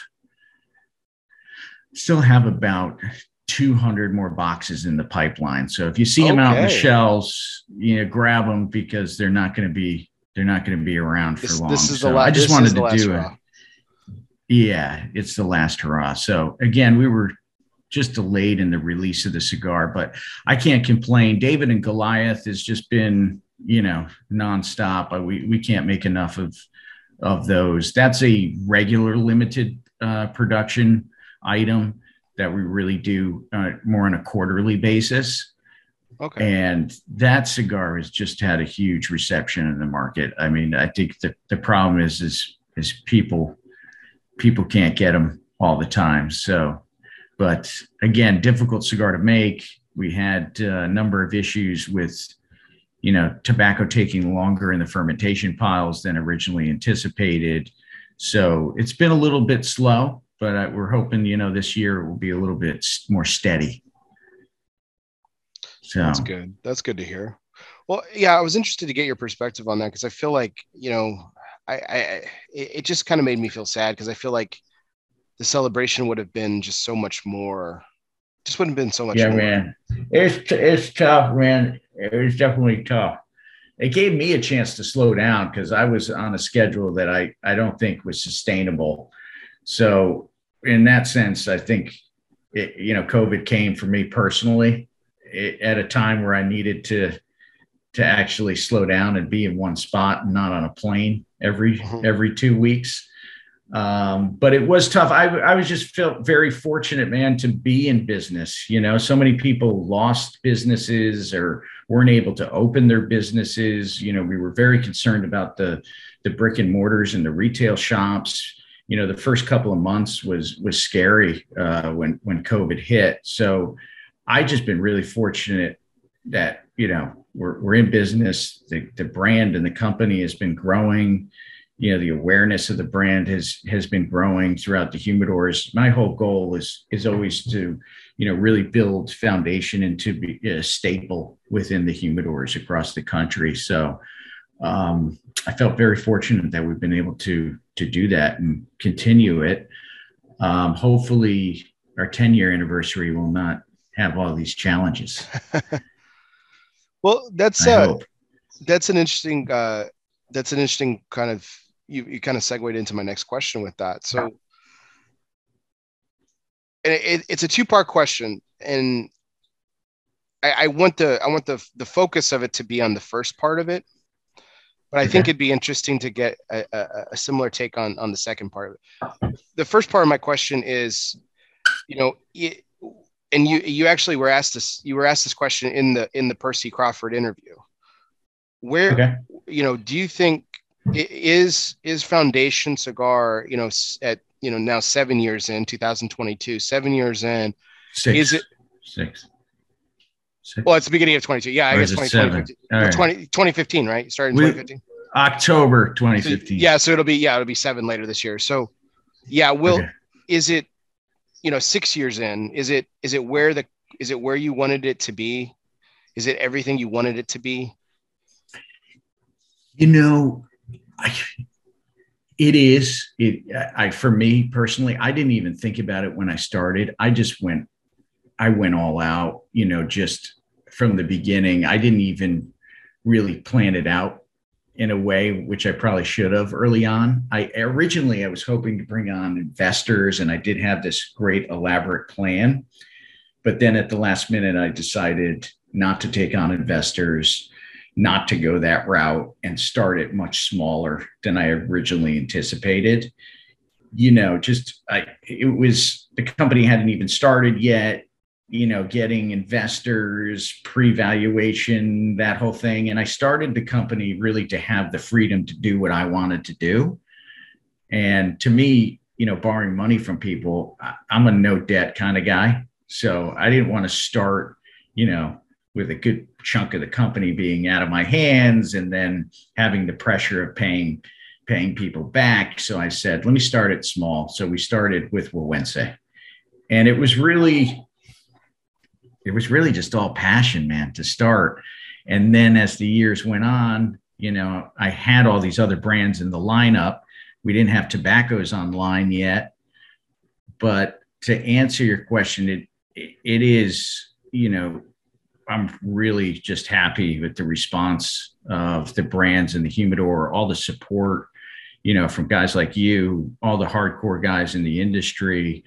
still have about 200 more boxes in the pipeline. So if you see them out in the shelves, you know, grab them because they're not going to be they're not going to be around for
this,
long.
This is
so
the last.
I
just wanted to do
it. Yeah, it's the last hurrah. So again, we were just delayed in the release of the cigar, but I can't complain. David and Goliath has just been, you know, nonstop. We we can't make enough of of those. That's a regular limited uh, production item that we really do uh, more on a quarterly basis. Okay. And that cigar has just had a huge reception in the market. I mean, I think the, the problem is is is people people can't get them all the time. So, but again, difficult cigar to make. We had uh, a number of issues with, you know, tobacco taking longer in the fermentation piles than originally anticipated. So it's been a little bit slow but uh, we're hoping you know this year will be a little bit more steady.
So that's good. That's good to hear. Well, yeah, I was interested to get your perspective on that because I feel like you know, I, I it just kind of made me feel sad because I feel like the celebration would have been just so much more. Just wouldn't have been so much.
Yeah,
more.
man, it's it's tough, man. It was definitely tough. It gave me a chance to slow down because I was on a schedule that I I don't think was sustainable so in that sense, I think it, you know COVID came for me personally it, at a time where I needed to to actually slow down and be in one spot and not on a plane every mm-hmm. every two weeks. Um, but it was tough. I, I was just felt very fortunate, man, to be in business. You know, so many people lost businesses or weren't able to open their businesses. You know, we were very concerned about the the brick and mortars and the retail shops you know the first couple of months was was scary uh, when when COVID hit. So I just been really fortunate that you know we're we're in business. The the brand and the company has been growing. you know the awareness of the brand has has been growing throughout the humidors my whole goal is is always to you know really build foundation and to be a staple within the humidors across the country so um, i felt very fortunate that we've been able to to do that and continue it um, hopefully our 10 year anniversary will not have all these challenges
well that's uh, that's an interesting uh, that's an interesting kind of you, you kind of segued into my next question with that. So, and it, it's a two part question, and I, I, want the I want the the focus of it to be on the first part of it, but I okay. think it'd be interesting to get a, a, a, similar take on on the second part of it. The first part of my question is, you know, it, and you you actually were asked this you were asked this question in the in the Percy Crawford interview. Where okay. you know, do you think is is Foundation Cigar, you know, at you know now seven years in 2022, seven years in,
six,
is it
six?
Six. Well, it's the beginning of 22. Yeah, I guess 20, 20, 2015, right? You started in 2015.
October 2015.
So, yeah, so it'll be yeah, it'll be seven later this year. So, yeah, will okay. is it, you know, six years in? Is it is it where the is it where you wanted it to be? Is it everything you wanted it to be?
You know, I, it is it i for me personally i didn't even think about it when i started i just went i went all out you know just from the beginning i didn't even really plan it out in a way which i probably should have early on. I originally i was hoping to bring on investors and i did have this great elaborate plan. But then at the last minute i decided not to take on investors not to go that route and start it much smaller than I originally anticipated. You know, just I it was the company hadn't even started yet, you know, getting investors, pre-valuation, that whole thing. And I started the company really to have the freedom to do what I wanted to do. And to me, you know, borrowing money from people, I'm a no debt kind of guy. So I didn't want to start, you know, with a good chunk of the company being out of my hands and then having the pressure of paying paying people back. So I said, let me start it small. So we started with Güegüense. And it was really, it was really just all passion, man, to start. And then as the years went on, you know, I had all these other brands in the lineup. We didn't have tobaccos online yet. But to answer your question, it it is, you know, I'm really just happy with the response of the brands and the humidor, all the support, you know, from guys like you, all the hardcore guys in the industry,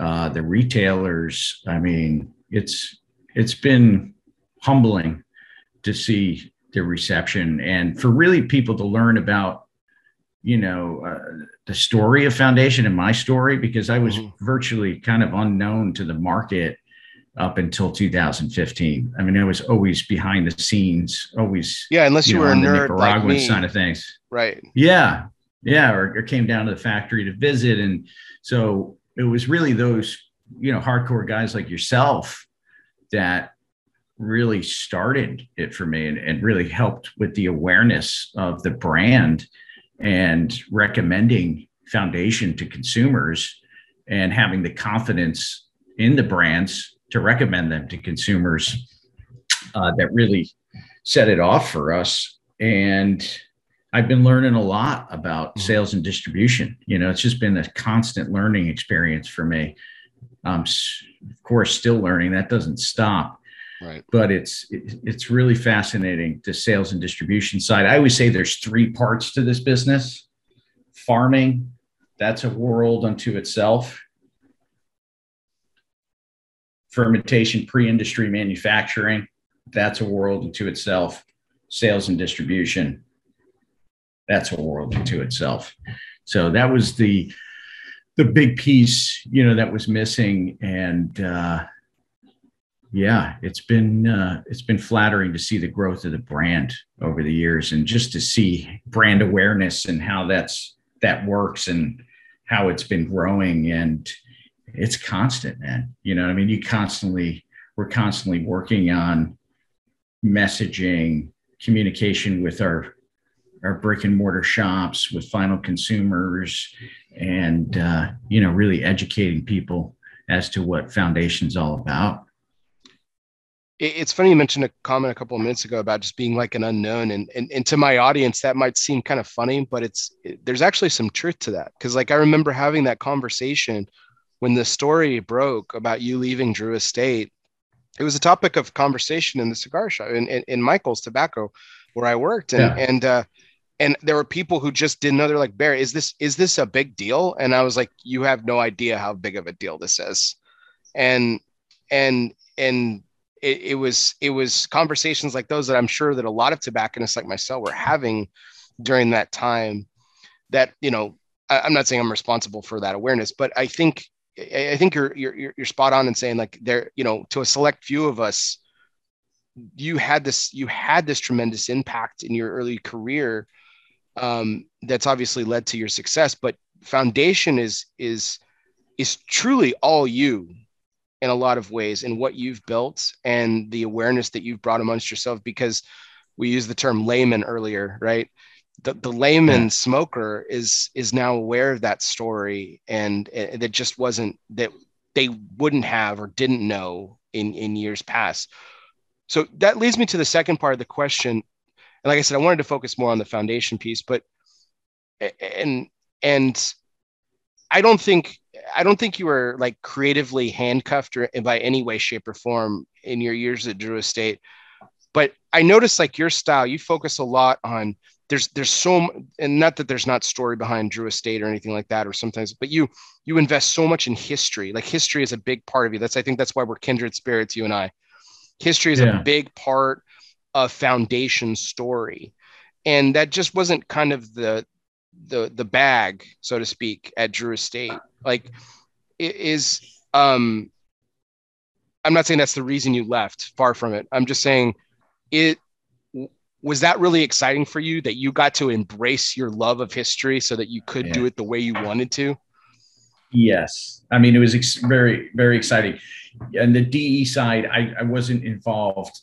uh, the retailers. I mean, it's it's been humbling to see the reception and for really people to learn about you know uh, the story of foundation and my story because i was mm-hmm. virtually kind of unknown to the market up until 2015. I mean, I was always behind the scenes, always.
Yeah, unless you, you know, were a nerd Nicaraguan like
side of things.
Right.
Yeah, yeah, or, or, came down to the factory to visit, and so it was really those you know hardcore guys like yourself that really started it for me and, and really helped with the awareness of the brand and recommending foundation to consumers and having the confidence in the brands to recommend them to consumers uh, that really set it off for us. And I've been learning a lot about mm-hmm. sales and distribution. You know, it's just been a constant learning experience for me. Um, of course, still learning. That doesn't stop.
Right.
But it's it's really fascinating the sales and distribution side. I always say there's three parts to this business. Farming, that's a world unto itself fermentation, pre industry manufacturing, that's a world unto itself. Sales and distribution, that's a world unto itself. So that was the the big piece, you know, that was missing, and uh, yeah, it's been uh, it's been flattering to see the growth of the brand over the years, and just to see brand awareness and how that's that works and how it's been growing. And it's constant, man. You know, I mean, you constantly, we're constantly working on messaging, communication with our our brick and mortar shops with final consumers and uh, you know really educating people as to what foundation's all about.
It's funny you mentioned a comment a couple of minutes ago about just being like an unknown and, and, and to my audience that might seem kind of funny but it's it, there's actually some truth to that. Because like i remember having that conversation when the story broke about you leaving drew estate. It was a topic of conversation in the cigar shop in, in, in michael's tobacco where i worked. And yeah. and uh and there were people who just didn't know they're like barry is this is this a big deal? And i was like you have no idea how big of a deal this is. And and and it, it was it was conversations like those that i'm sure that a lot of tobacconists like myself were having during that time that you know I, i'm not saying i'm responsible for that awareness but i think i think you're you're you're spot on in saying like there you know to a select few of us you had this you had this tremendous impact in your early career um, that's obviously led to your success but foundation is is is truly all you in a lot of ways in what you've built and the awareness that you've brought amongst yourself because we used the term layman earlier right? The, the layman yeah. smoker is is now aware of that story and, and that just wasn't that they wouldn't have or didn't know in in years past. So that leads me to the second part of the question and like i said i wanted to focus more on the foundation piece but and and i don't think i don't think you were like creatively handcuffed or by any way shape or form in your years at drew estate. But i noticed like your style you focus a lot on there's there's so and not that there's not story behind drew estate or anything like that or sometimes but you you invest so much in history. Like history is a big part of you. That's i think that's why we're kindred spirits you and i. History is yeah. a big part of foundation story. And that just wasn't kind of the the the bag so to speak at drew estate. Like it is um i'm not saying that's the reason you left. Far from it. I'm just saying it was that really exciting for you that you got to embrace your love of history so that you could yeah. do it the way you wanted to?
Yes. I mean it was ex- very very exciting. And the de side I, I wasn't involved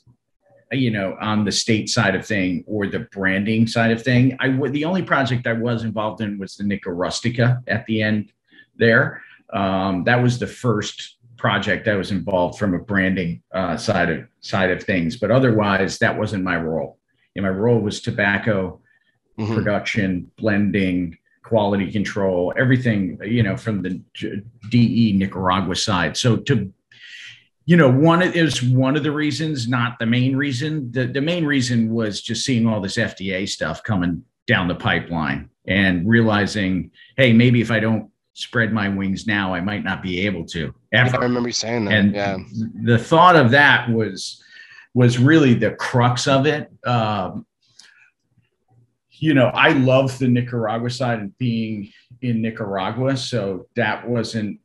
you know on the state side of thing or the branding side of thing i the only project i was involved in was the nica rustica at the end there um, that was the first project I was involved from a branding uh, side of side of things but otherwise that wasn't my role and my role was tobacco mm-hmm. production, blending, quality control, everything, you know, from the DE Nicaragua side. So to you know, one is one of the reasons, not the main reason. The, the main reason was just seeing all this FDA stuff coming down the pipeline and realizing, hey, maybe if I don't spread my wings now, I might not be able to.
Ever. I remember you saying that.
And
yeah.
the thought of that was was really the crux of it. Um, you know, I love the Nicaragua side and being in Nicaragua, so that wasn't.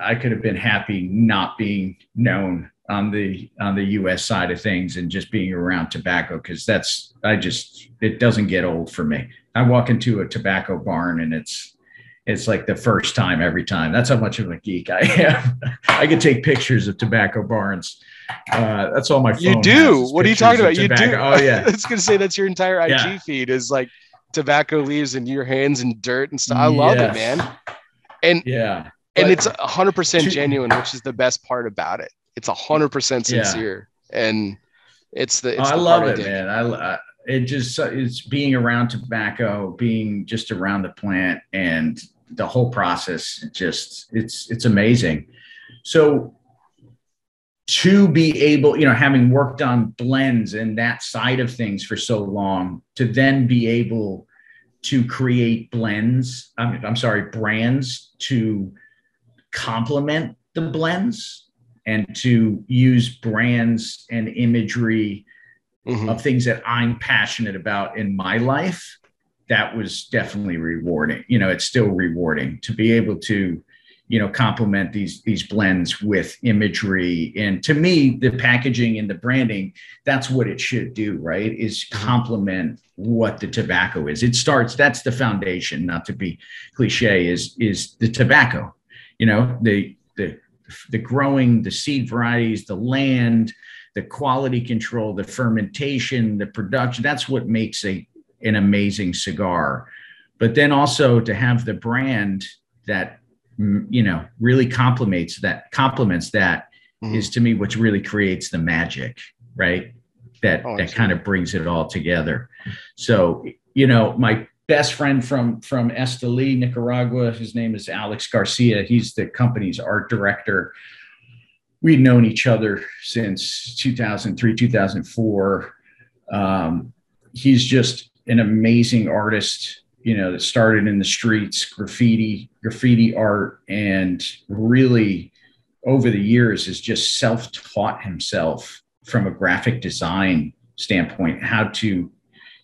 I could have been happy not being known on the on the U.S. side of things and just being around tobacco because that's I just it doesn't get old for me. I walk into a tobacco barn and it's it's like the first time every time. That's how much of a geek I am. I could take pictures of tobacco barns uh, that's all my.
you do. What are you talking about? You do.
Oh yeah.
I was gonna say that's your entire IG yeah. feed is like tobacco leaves in your hands and dirt and stuff. I love yes. it, man. And
yeah,
and it's hundred percent genuine, which is the best part about it. It's hundred percent sincere, yeah. and it's the. It's
oh,
the
I love it, man. I, I it just it's being around tobacco, being just around the plant, and the whole process. Just it's it's amazing. So to be able, you know, having worked on blends and that side of things for so long, to then be able to create blends, I mean, I'm sorry, brands to complement the blends and to use brands and imagery mm-hmm. of things that I'm passionate about in my life. That was definitely rewarding. You know, it's still rewarding to be able to you know complement these these blends with imagery and to me the packaging and the branding that's what it should do right is mm-hmm. complement what the tobacco is it starts that's the foundation not to be cliche is is the tobacco you know the the the growing the seed varieties the land the quality control the fermentation the production that's what makes a an amazing cigar. But then also to have the brand that you know really complements that complements that mm-hmm. is to me what really creates the magic, right? That oh, that kind of brings it all together. So you know, my best friend from from Esteli, Nicaragua. His name is Alex Garcia. He's the company's art director. We'd known each other since 2003, 2004. Um, he's just an amazing artist, you know, that started in the streets, graffiti, graffiti art, and really over the years has just self-taught himself from a graphic design standpoint how to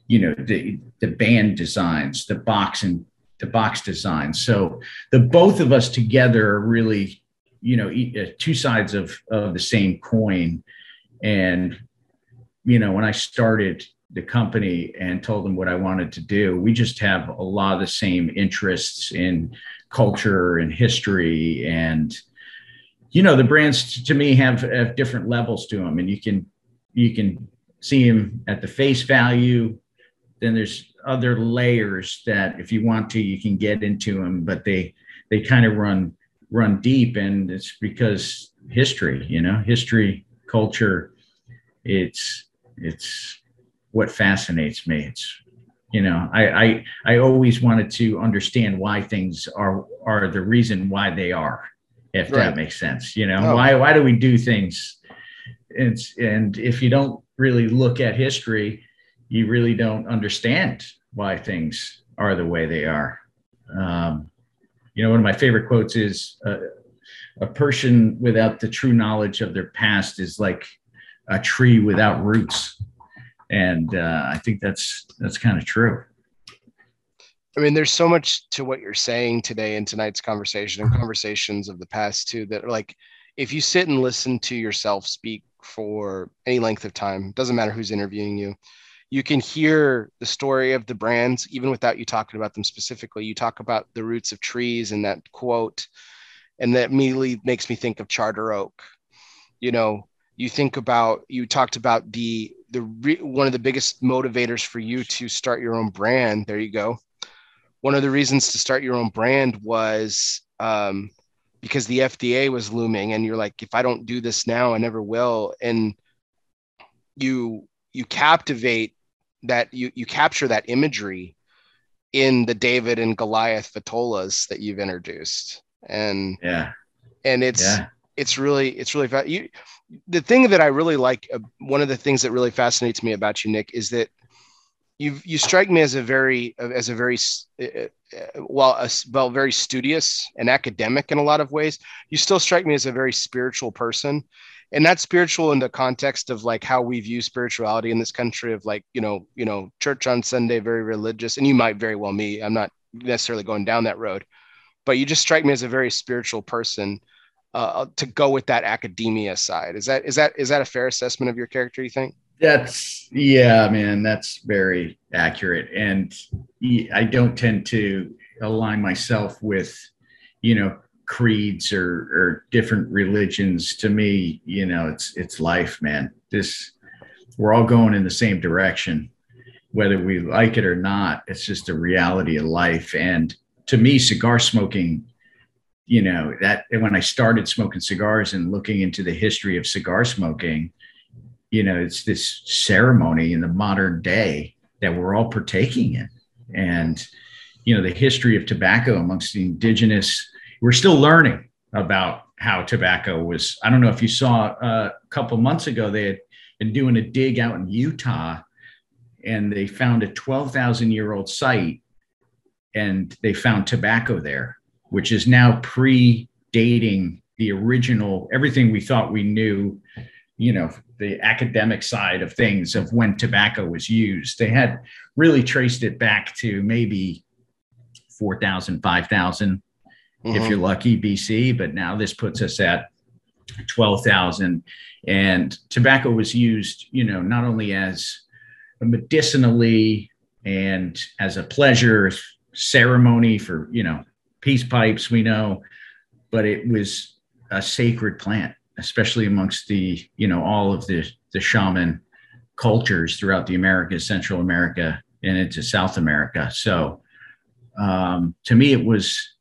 you know the the band designs the box and the box design. So the both of us together are really you know uh, two sides of of the same coin. And you know when i started the company and told them what i wanted to do we just have a lot of the same interests in culture and history. And you know the brands to me have, have different levels to them and you can you can see them at the face value then there's other layers that if you want to you can get into them but they they kind of run run deep and it's because history you know history culture it's it's what fascinates me it's you know I, I i always wanted to understand why things are are the reason why they are if right. that makes sense you know oh. why why do we do things it's and if you don't really look at history you really don't understand why things are the way they are. Um, you know, one of my favorite quotes is uh, a person without the true knowledge of their past is like a tree without roots. And uh, I think that's that's kind of true.
I mean, there's so much to what you're saying today in tonight's conversation and conversations of the past too that like, if you sit and listen to yourself speak for any length of time, doesn't matter who's interviewing you, you can hear the story of the brands even without you talking about them specifically. You talk about the roots of trees and that quote, and that immediately makes me think of Charter Oak. You know, you think about you talked about the the re, one of the biggest motivators for you to start your own brand. There you go. One of the reasons to start your own brand was um, because the FDA was looming, and you're like, if I don't do this now, I never will. And you you captivate that you you capture that imagery in the David and Goliath vitolas that you've introduced, and
yeah,
and it's yeah. it's really it's really fa- you. The thing that I really like, uh, one of the things that really fascinates me about you, Nick, is that you you strike me as a very as a very uh, uh, well a, well very studious and academic in a lot of ways. You still strike me as a very spiritual person, and that's spiritual in the context of like how we view spirituality in this country of like you know you know church on sunday very religious and you might very well me i'm not necessarily going down that road but you just strike me as a very spiritual person uh, to go with that academia side. Is that is that is that a fair assessment of your character you think?
That's yeah man that's very accurate. And i don't tend to align myself with you know creeds or, or different religions to me you know it's it's life man. This we're all going in the same direction whether we like it or not. It's just a reality of life. And to me cigar smoking you know that when i started smoking cigars and looking into the history of cigar smoking you know it's this ceremony in the modern day that we're all partaking in. And you know the history of tobacco amongst the indigenous we're still learning about how tobacco was. I don't know if you saw uh, a couple months ago, they had been doing a dig out in Utah and they found a 12,000 year old site and they found tobacco there, which is now predating the original, everything we thought we knew, you know, the academic side of things of when tobacco was used. They had really traced it back to maybe 4,000, 5,000 mm-hmm. if you're lucky, BC. But now this puts us at 12,000. And tobacco was used, you know, not only as medicinally and as a pleasure ceremony for, you know, peace pipes, we know, but it was a sacred plant, especially amongst the, you know, all of the, the shaman cultures throughout the Americas, Central America, and into South America. So um, to me, it was,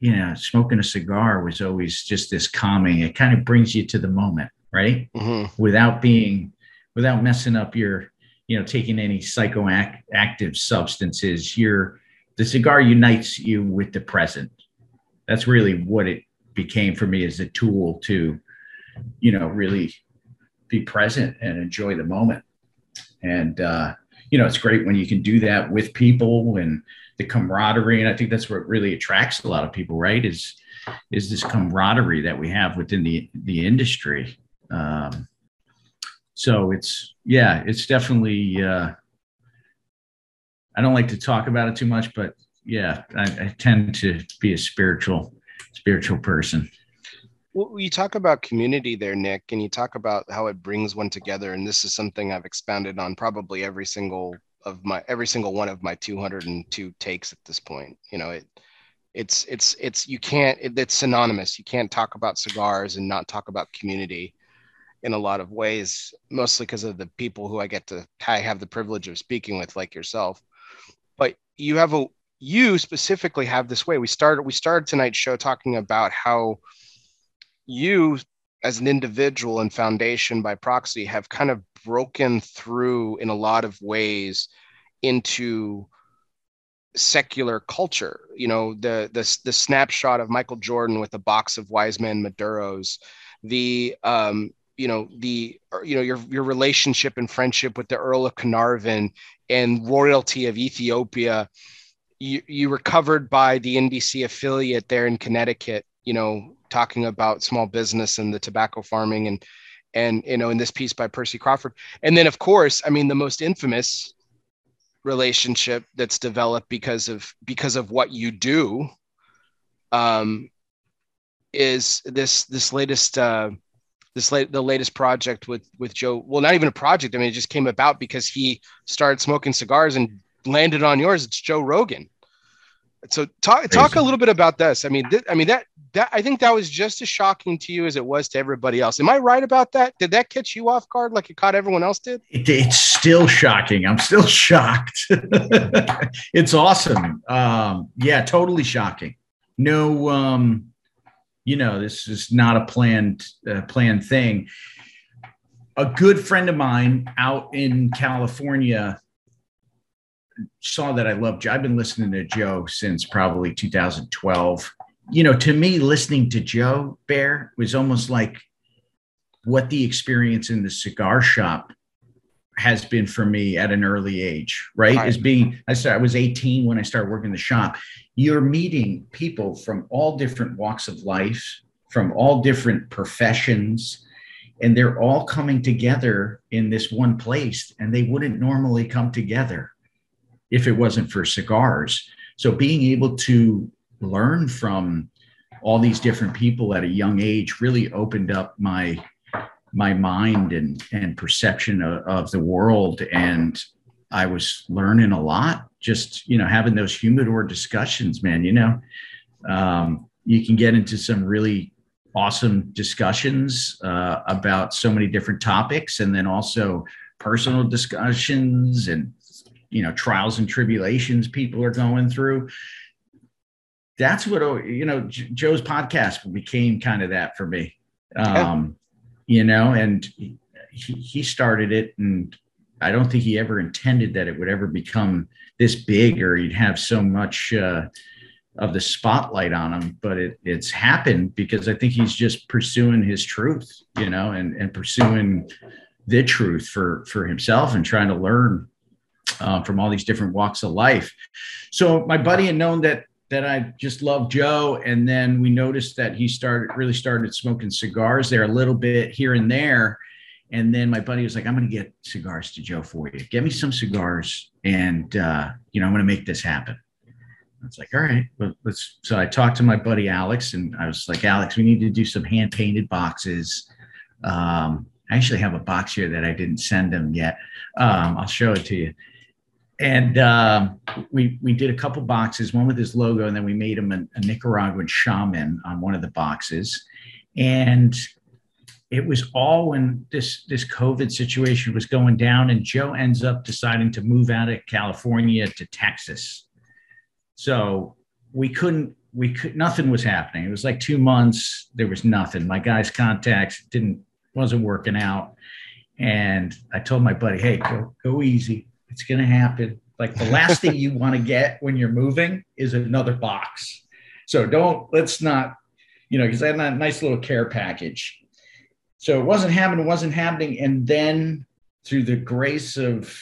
you know, smoking a cigar was always just this calming. It kind of brings you to the moment, right? Mm-hmm. Without being, without messing up your, you know, taking any psychoactive substances. Your the cigar unites you with the present. That's really what it became for me as a tool to, you know, really be present and enjoy the moment. And uh, you know, it's great when you can do that with people and the camaraderie. And I think that's what really attracts a lot of people, right? Is is this camaraderie that we have within the the industry. Um, so it's yeah, it's definitely. Uh, I don't like to talk about it too much, but yeah, I, I tend to be a spiritual spiritual person.
Well, you talk about community there, Nick, and you talk about how it brings one together. And this is something I've expounded on probably every single of my every single one of my 202 takes at this point. You know, it it's it's it's you can't it, it's synonymous. You can't talk about cigars and not talk about community in a lot of ways, mostly because of the people who I get to I have the privilege of speaking with, like yourself. But you have a you specifically have this way. We started we started tonight's show talking about how you as an individual and foundation by proxy have kind of broken through in a lot of ways into secular culture. You know the the, the snapshot of michael jordan with a box of wise men maduros the um you know the you know your your relationship and friendship with the earl of carnarvon and royalty of ethiopia you, you were covered by the nbc affiliate there in connecticut you know talking about small business and the tobacco farming and and you know in this piece by Percy Crawford. And then of course I mean the most infamous relationship that's developed because of because of what you do um is this this latest uh this late the latest project with with Joe well not even a project. I mean it just came about because he started smoking cigars and landed on yours. It's Joe Rogan. So talk talk a little bit about this. I mean, th- I mean that that I think that was just as shocking to you as it was to everybody else. Am I right about that? Did that catch you off guard like it caught everyone else did?
It, it's still shocking. I'm still shocked. it's awesome. Um, yeah, totally shocking. No, um, you know, this is not a planned uh, planned thing. A good friend of mine out in California saw that I love Joe. I've been listening to Joe since probably 2012. You know, to me, listening to Joe Bear was almost like what the experience in the cigar shop has been for me at an early age, right? right. As being, I started, I was 18 when I started working the shop. You're meeting people from all different walks of life, from all different professions, and they're all coming together in this one place, and they wouldn't normally come together if it wasn't for cigars. So being able to learn from all these different people at a young age really opened up my my mind and and perception of, of the world. And I was learning a lot just you know having those humidor discussions man you know um, you can get into some really awesome discussions uh, about so many different topics and then also personal discussions and you know trials and tribulations people are going through that's what you know joe's podcast became kind of that for me um you know and he, he started it and i don't think he ever intended that it would ever become this big or he'd have so much uh, of the spotlight on him but it, it's happened because i think he's just pursuing his truth you know and, and pursuing the truth for for himself and trying to learn uh, from all these different walks of life. So my buddy had known that that I just loved Joe, and then we noticed that he started really started smoking cigars there a little bit here and there. And then my buddy was like, "I'm going to get cigars to Joe for you. Get me some cigars, and uh, you know I'm going to make this happen." I was like, "All right, let's." So I talked to my buddy Alex, and I was like, "Alex, we need to do some hand painted boxes." Um, I actually have a box here that I didn't send him yet. Um, I'll show it to you and um, we we did a couple boxes, one with his logo, and then we made him a, a Nicaraguan shaman on one of the boxes. And it was all when this this COVID situation was going down, and Joe ends up deciding to move out of California to Texas. So we couldn't, we could, nothing was happening. It was like two months. There was nothing. My guy's contacts didn't wasn't working out, and I told my buddy, "Hey, go go easy. It's gonna happen." Like the last thing you want to get when you're moving is another box. So don't let's not, you know, because I had that nice little care package so it wasn't happening, wasn't happening. And then through the grace of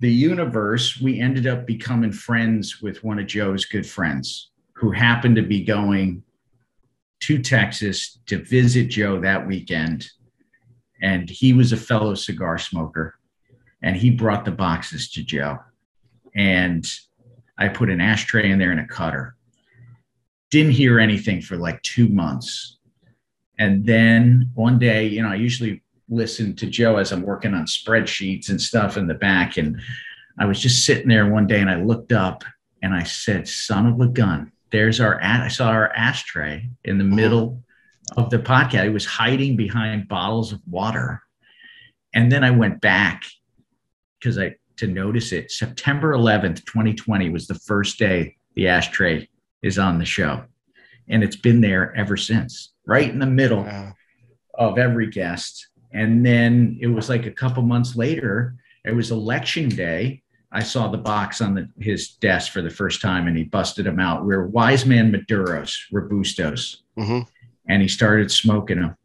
the universe, we ended up becoming friends with one of Joe's good friends who happened to be going to Texas to visit Joe that weekend. And he was a fellow cigar smoker. And he brought the boxes to Joe. And I put an ashtray in there and a cutter. Didn't hear anything for like two months and then one day, you know, I usually listen to Joe as I'm working on spreadsheets and stuff in the back. And I was just sitting there one day and I looked up and I said, son of a gun, there's our, I saw our ashtray in the middle of the podcast. It was hiding behind bottles of water. And then I went back because I, to notice it, September 11th, 2020 was the first day the ashtray is on the show. And it's been there ever since right in the middle wow. of every guest. And then it was like a couple months later, it was election day. I saw the box on the, his desk for the first time and he busted them out. We are Wise Man Maduros, Robustos. Mm-hmm. And he started smoking them.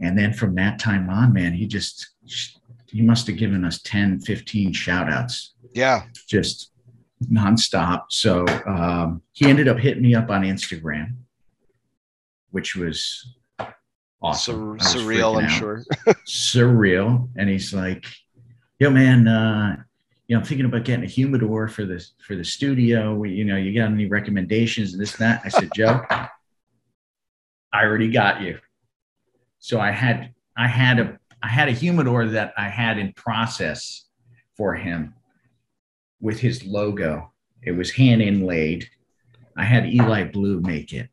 And then from that time on, man, he just, he must have given us 10, 15 shout outs.
Yeah.
Just nonstop. So um, he ended up hitting me up on Instagram which was awesome.
Sur- surreal, I'm out. sure.
surreal. And he's like, yo, man, uh, you know, I'm thinking about getting a humidor for the for the studio. We, you know, you got any recommendations and this and that? I said, Joe, I already got you. So I had I had a I had a humidor that I had in process for him with his logo. It was hand inlaid. I had Eli Blue make it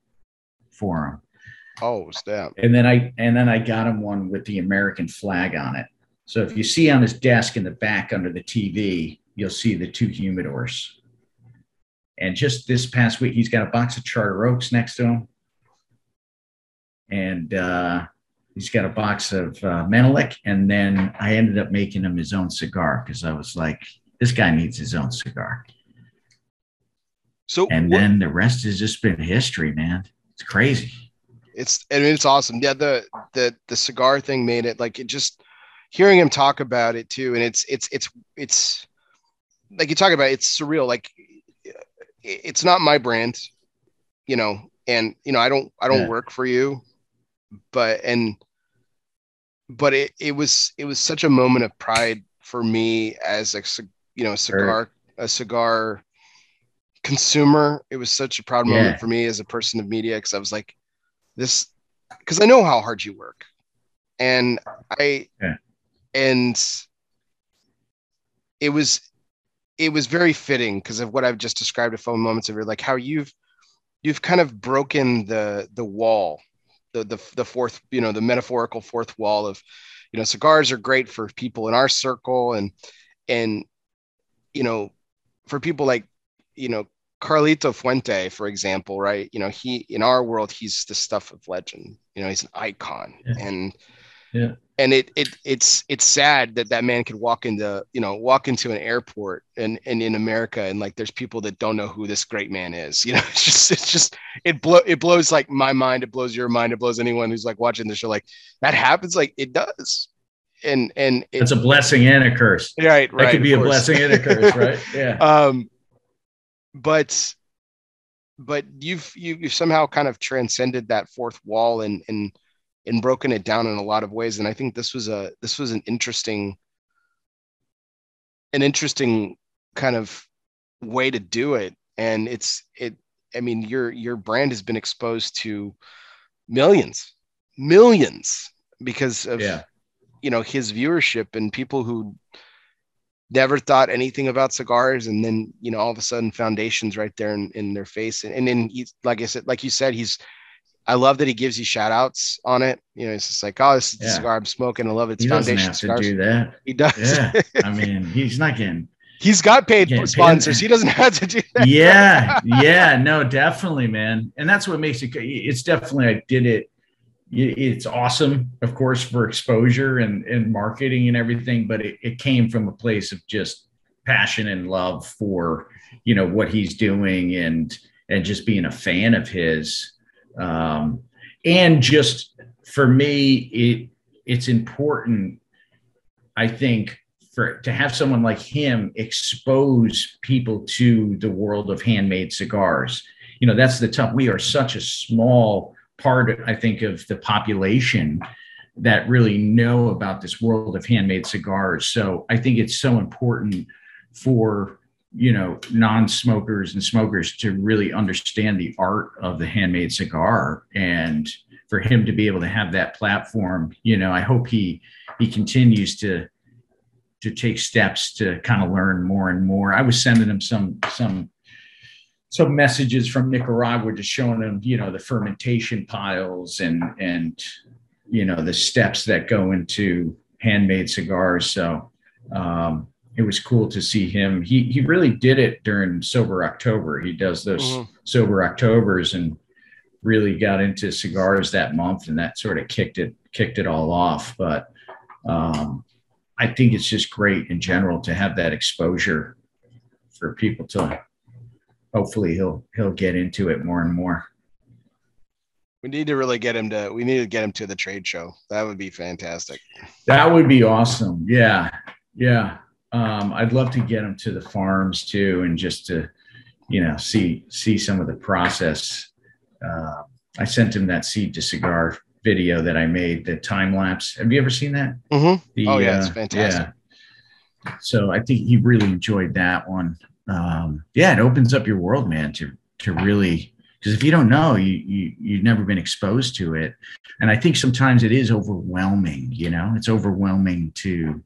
for him.
Oh, snap!
And then I and then I got him one with the American flag on it. So if you see on his desk in the back under the TV, you'll see the two humidors. And just this past week, he's got a box of Charter Oaks next to him, and uh, he's got a box of uh, Menelik. And then I ended up making him his own cigar because I was like, this guy needs his own cigar. So and what, then the rest has just been history, man. It's crazy
it's I mean, it's awesome. Yeah, the the the cigar thing made it like it just hearing him talk about it too, and it's it's it's it's like you talk about it's surreal. Like it's not my brand, you know, and you know I don't I don't yeah. work for you, but and but it it was it was such a moment of pride for me as a you know a cigar a cigar consumer. It was such a proud yeah. moment for me as a person of media because I was like, this because I know how hard you work, and I yeah. and it was it was very fitting because of what I've just described a few moments of like how you've you've kind of broken the the wall the the the fourth you know the metaphorical fourth wall of you know cigars are great for people in our circle and and you know for people like you know Carlito Fuente, for example, right? You know, he in our world, he's the stuff of legend. You know, he's an icon, yeah. and yeah, and it it it's it's sad that that man could walk into you know walk into an airport and and in America and like there's people that don't know who this great man is. You know, it's just it's just it blow it blows like my mind, it blows your mind, it blows anyone who's like watching the show. Like that happens, like it does. And and
it, it's a blessing and a curse.
Right, right.
It could be a blessing and a curse, right? Yeah.
Um, but but you've you, have somehow kind of transcended that fourth wall and and and broken it down in a lot of ways and i think this was a this was an interesting an interesting kind of way to do it and it's it i mean your your brand has been exposed to millions millions because of yeah. you know his viewership and people who never thought anything about cigars and then you know all of a sudden foundations right there in, in their face and, and then he's like i said like you said he's I love that he gives you shout outs on it. You know, it's just like, oh, this is the
Yeah.
cigar I'm smoking. I love it. It's
He doesn't
foundation
have to do that.
He does.
Yeah. I mean, he's not getting.
He's got paid
Getting paid.
sponsors. He doesn't have to do that.
Yeah. Yeah. No, definitely, man. And that's what makes it. It's definitely. I did it. It's awesome, of course, for exposure and and marketing and everything. But it, it came from a place of just passion and love for you know what he's doing and and just being a fan of his. Um, and just for me, it it's important I think for to have someone like him expose people to the world of handmade cigars. You know, that's the tough. We are such a small part, I think, of the population that really know about this world of handmade cigars. So I think it's so important for you know non-smokers and smokers to really understand the art of the handmade cigar and for him to be able to have that platform you know i hope he he continues to to take steps to kind of learn more and more. I was sending him some some some messages from Nicaragua, just showing him, you know, the fermentation piles and and you know the steps that go into handmade cigars. So um, it was cool to see him. He he really did it during sober October. He does those
Mhm.
sober Octobers and really got into cigars that month, and that sort of kicked it kicked it all off. But um, I think it's just great in general to have that exposure for people to hopefully he'll he'll get into it more and more.
We need to really get him to. We need to get him to the trade show. That would be fantastic.
That would be awesome. Yeah. Yeah. Um, I'd love to get him to the farms too and just to, you know, see see some of the process. Uh, I sent him that seed to cigar video that I made, the time lapse. Have you ever seen that?
Mhm.
The,
Oh, yeah, it's
uh,
fantastic.
yeah. So I think he really enjoyed that one. Um, yeah, it opens up your world, man, to to really because if you don't know, you you you've never been exposed to it, and I think sometimes it is overwhelming. You know, it's overwhelming to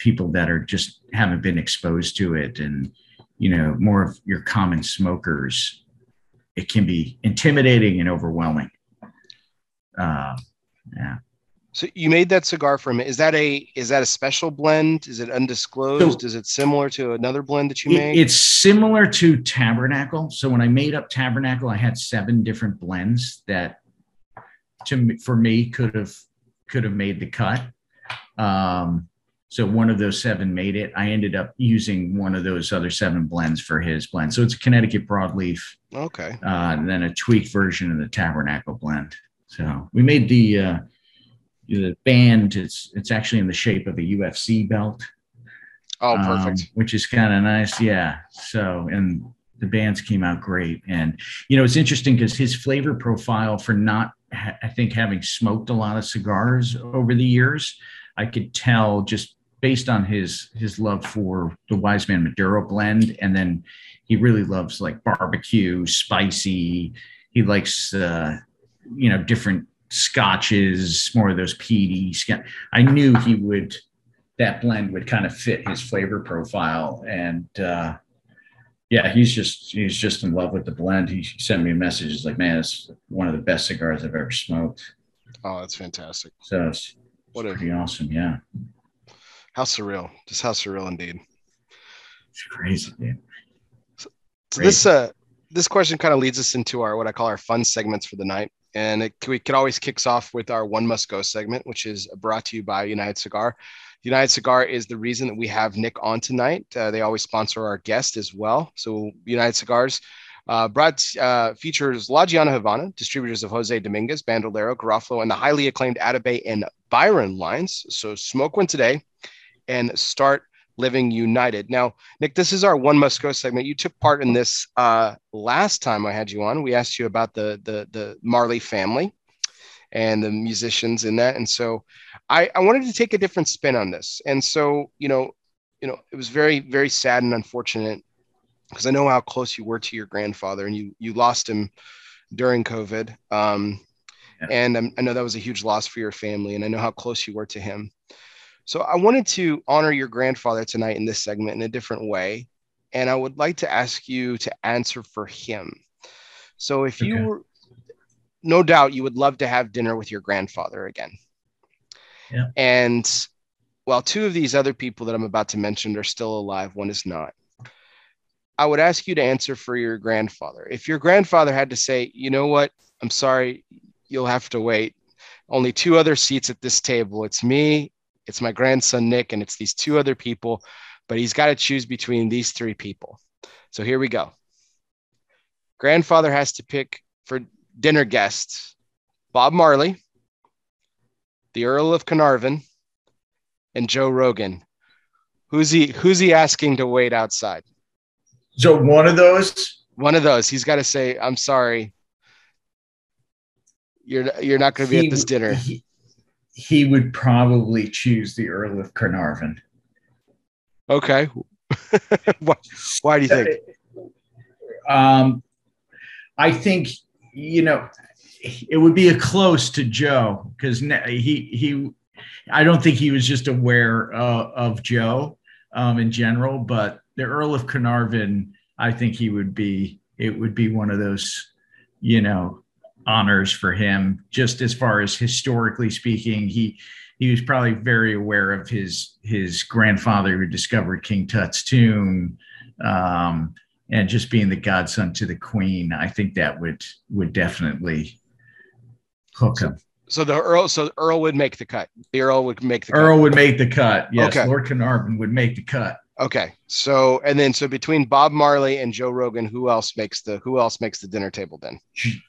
people that are just haven't been exposed to it, and you know, more of your common smokers. It can be intimidating and overwhelming. Uh, yeah.
So you made that cigar for him. Is that a is that a special blend? Is it undisclosed?
So-
is it similar to another blend that you
It-
made?
it's similar to Tabernacle. So when I made up Tabernacle, I had seven different blends that, to me, for me, could have could have made the cut. Um, so one of those seven made it. I ended up using one of those other seven blends for his blend. So it's a Connecticut broadleaf,
okay.
uh, and then a tweaked version of the Tabernacle blend. So we made the uh, the band. It's it's actually in the shape of a UFC belt
Oh,
um,
perfect.
which is kind of nice. Yeah. So, and the bands came out great. And, you know, it's interesting because his flavor profile for not, ha- I think, having smoked a lot of cigars over the years, I could tell just based on his his love for the Wise Man Maduro blend, and then he really loves like barbecue, spicy. He likes, uh, you know, different scotches, more of those peaty. I knew he would that blend would kind of fit his flavor profile and uh yeah he's just he's just in love with the blend he sent me a message he's like man it's one of the best cigars i've ever smoked
Oh, that's fantastic.
so it's,
What
it's
a
pretty awesome yeah
how surreal. Just how surreal indeed.
it's crazy dude.
So
Great.
this uh this question kind of leads us into our what I call our fun segments for the night. And it, we could always kicks off with our one must go segment, which is brought to you by United Cigar. United Cigar is the reason that we have Nick on tonight. Uh, they always sponsor our guest as well. So United Cigars uh, brought uh, features La Gianna Havana, distributors of Jose Dominguez, Bandolero, Garofalo, and the highly acclaimed Atabey and Byron lines. So smoke one today and start living united. Now, Nick, this is our one must go segment. You took part in this uh, last time I had you on. We asked you about the the the Marley family and the musicians in that, and so I, I wanted to take a different spin on this. And so, you know, you know, it was very very sad and unfortunate because I know how close you were to your grandfather, and you you lost him during COVID. Um,
Yeah.
and um, I know that was a huge loss for your family, and I know how close you were to him. So I wanted to honor your grandfather tonight in this segment in a different way. And I would like to ask you to answer for him. So if you were no doubt you would love to have dinner with your grandfather again.
Yeah.
And while two of these other people that I'm about to mention are still alive, one is not. I would ask you to answer for your grandfather. If your grandfather had to say, you know what, I'm sorry, you'll have to wait. Only two other seats at this table. It's me, it's my grandson Nick, and it's these two other people, but he's got to choose between these three people. So here we go. Grandfather has to pick for dinner guests Bob Marley, the Earl of Carnarvon, and Joe Rogan. Who's he who's he asking to wait outside?
So one of those,
One of those. He's got to say, I'm sorry. You're you're not going to be
he
at this dinner.
He, he would probably choose the Earl of Carnarvon.
Okay. why, why do you think?
Um, I think you know it would be a close to Joe because he he. I don't think he was just aware uh, of Joe um, in general, but the Earl of Carnarvon, I think he would be. It would be one of those, you know, honors for him. Just as far as historically speaking, he he was probably very aware of his his grandfather who discovered King Tut's tomb. Um, and just being the godson to the queen, I think that would would definitely hook him.
So the Earl, so Earl would make the cut. The Earl would make the
Earl would make the cut. Yes,
Okay.
Lord Carnarvon would make the cut.
Okay. So and then so between Bob Marley and Joe Rogan, who else makes the who else makes the dinner table then?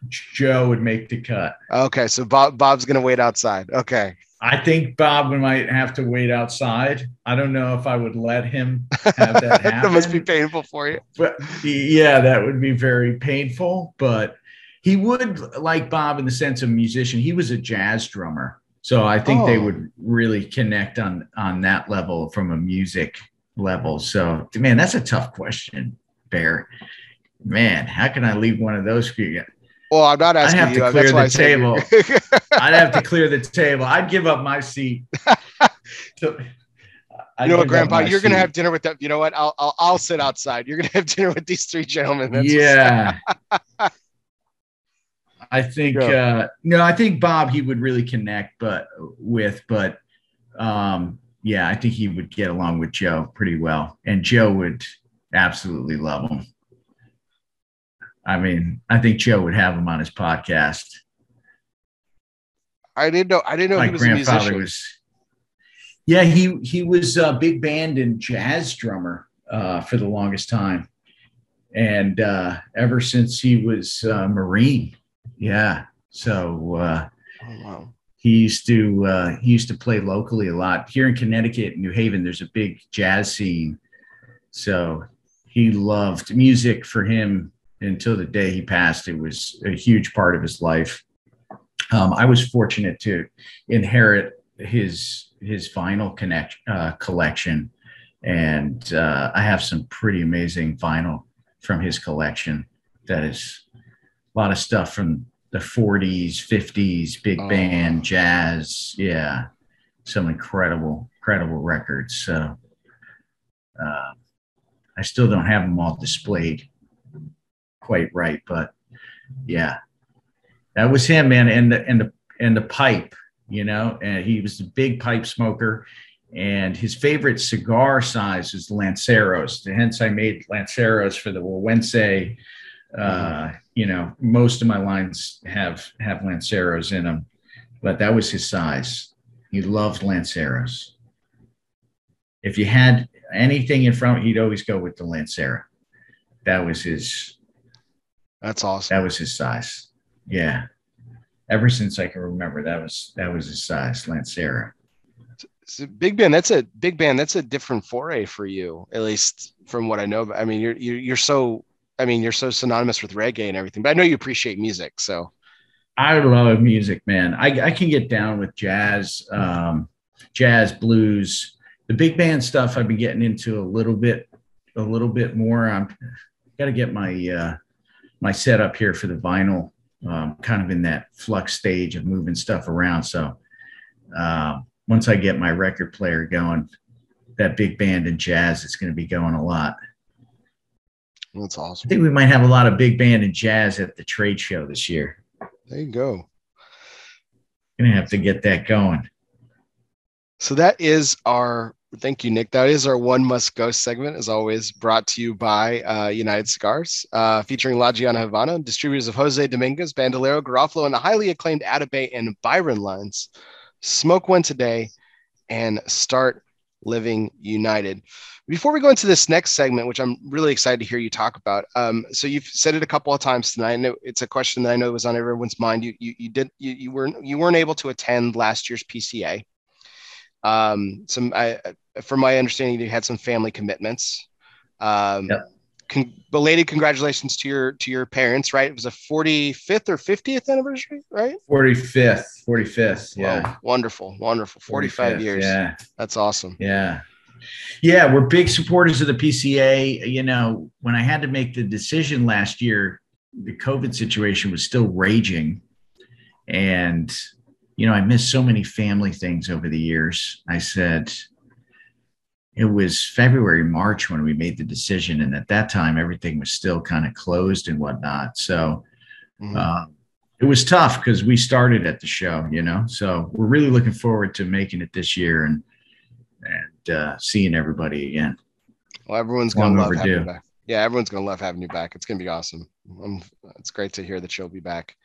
Joe would make the cut.
Okay. So Bob Bob's gonna wait outside. Okay.
I think Bob might have to wait outside. I don't know if I would let him have that happen.
that must be painful for you.
but yeah, that would be very painful. But he would like Bob in the sense of musician. He was a jazz drummer, so I think they
Oh.
would really connect on on that level from a music level. So, man, that's a tough question, Bear. Man, how can I leave one of those for you?
Well, I'm not asking I
have
you.
to clear
why
the
table.
I'd have to clear the table. I'd give up my seat. So,
you know what, Grandpa? You're gonna have dinner with them. You know what? I'll, I'll I'll sit outside. You're gonna have dinner with these three gentlemen. That's
yeah. I think uh no, I think Bob he would really connect but with, but um yeah, I think he would get along with Joe pretty well. And Joe would absolutely love him. I mean, I think Joe would have him on his podcast.
I didn't know. I didn't know
My
he was a
grandfather
musician.
was Yeah, he he was a big band and jazz drummer uh for the longest time. And uh ever since he was uh Marine. Yeah. So uh
Oh, wow.
He used to uh, he used to play locally a lot here in Connecticut, New Haven. There's a big jazz scene, so he loved music. For him, until the day he passed, it was a huge part of his life. Um, I was fortunate to inherit his his vinyl connect uh, collection, and uh, I have some pretty amazing vinyl from his collection. That is a lot of stuff from the 40s, 50s, big
Oh.
band, jazz. Yeah. Some incredible, incredible records. So uh, I still don't have them all displayed quite right, but yeah, that was him, man. And the, and the, and the pipe, you know, and he was a big pipe smoker. And his favorite cigar size is Lanceros. Hence, I made Lanceros for the Güegüense uh, you know, most of my lines have have Lanceros in them, but that was his size. He loved Lanceros. If you had anything in front, he'd always go with the Lancero. That was his.
That's awesome.
That was his size. Yeah. Ever since I can remember, that was that was his size, Lancero.
So big Ben, That's a big band. That's a different foray for you, at least from what I know. I mean, you're you're, you're so. I mean, you're so synonymous with reggae and everything. But I know you appreciate music, so
I love music, man. I, I can get down with jazz, um, jazz, blues. The big band stuff I've been getting into a little bit, a little bit more. I'm got to get my uh, my setup here for the vinyl. Um, kind of in that flux stage of moving stuff around. So uh, once I get my record player going, that big band and jazz is going to be going a lot.
That's awesome.
I think we might have a lot of big band and jazz at the trade show this year.
There you go.
Gonna have to get that going.
So that is our thank you, Nick. That is our one must go segment, as always, brought to you by uh, United Cigars, uh, featuring La Gianna Havana, distributors of Jose Dominguez, Bandolero, Garofalo, and the highly acclaimed Atabey and Byron lines. Smoke one today and start living united. Before we go into this next segment, which I'm really excited to hear you talk about, um, so you've said it a couple of times tonight. Know it's a question that I know was on everyone's mind. You you, you did you, you weren't you weren't able to attend last year's PCA. Um, some I, from my understanding, you had some family commitments. Um, yep. con- belated congratulations to your to your parents, right? It was a 45th or 50th anniversary, right?
45th, 45th. Yeah.
Wow, wonderful, wonderful. 45 years.
Yeah.
That's awesome.
Yeah. Yeah, we're big supporters of the PCA. You know, when I had to make the decision last year, the COVID situation was still raging. And, you know, I missed so many family things over the years. I said, it was February, March when we made the decision. And at that time, everything was still kind of closed and whatnot. So mm-hmm. uh, it was tough because we started at the show, you know. So we're really looking forward to making it this year and and uh, seeing everybody again.
Well, everyone's gonna love having you back. Yeah, everyone's gonna love having you back. It's gonna be awesome. Um, it's great to hear that you'll be back.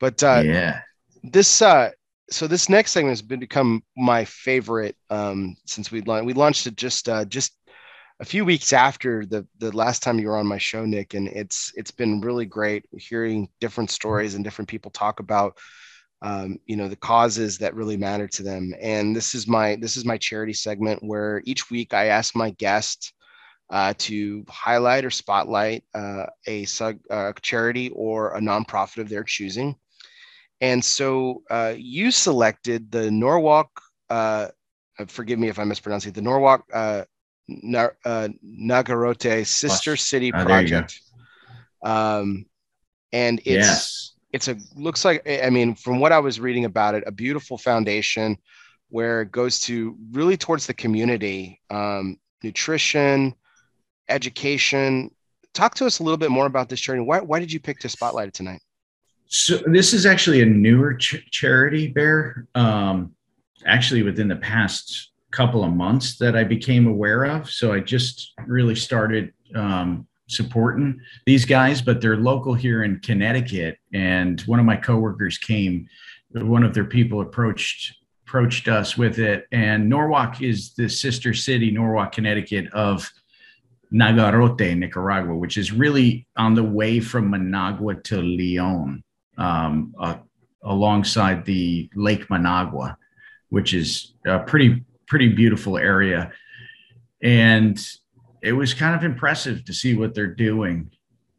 But uh,
yeah,
this uh, so this next segment has been become my favorite um, since we launched. We launched it just uh, just a few weeks after the the last time you were on my show, Nick, and it's it's been really great hearing different stories and different people talk about um, you know the causes that really matter to them. And this is my this is my charity segment where each week I ask my guest uh, to highlight or spotlight uh, a, a charity or a nonprofit of their choosing. And so uh, you selected the Norwalk, uh, uh, forgive me if i mispronounce it, the Norwalk uh, uh, Nagarote Sister City oh, Project. Um, and it's, yes. It's a, looks like, I mean, from what I was reading about it, a beautiful foundation where it goes to really towards the community, um, nutrition, education. Talk to us a little bit more about this journey. Why, why did you pick to spotlight it tonight?
So this is actually a newer ch- charity, Bear. Um, actually, within the past couple of months that I became aware of. So I just really started um, supporting these guys, but they're local here in Connecticut. And one of my coworkers came. One of their people approached approached us with it. And Norwalk is the sister city, Norwalk, Connecticut, of Nagarote, Nicaragua, which is really on the way from Managua to Leon um, uh, alongside the Lake Managua, which is a pretty pretty beautiful area, and it was kind of impressive to see what they're doing.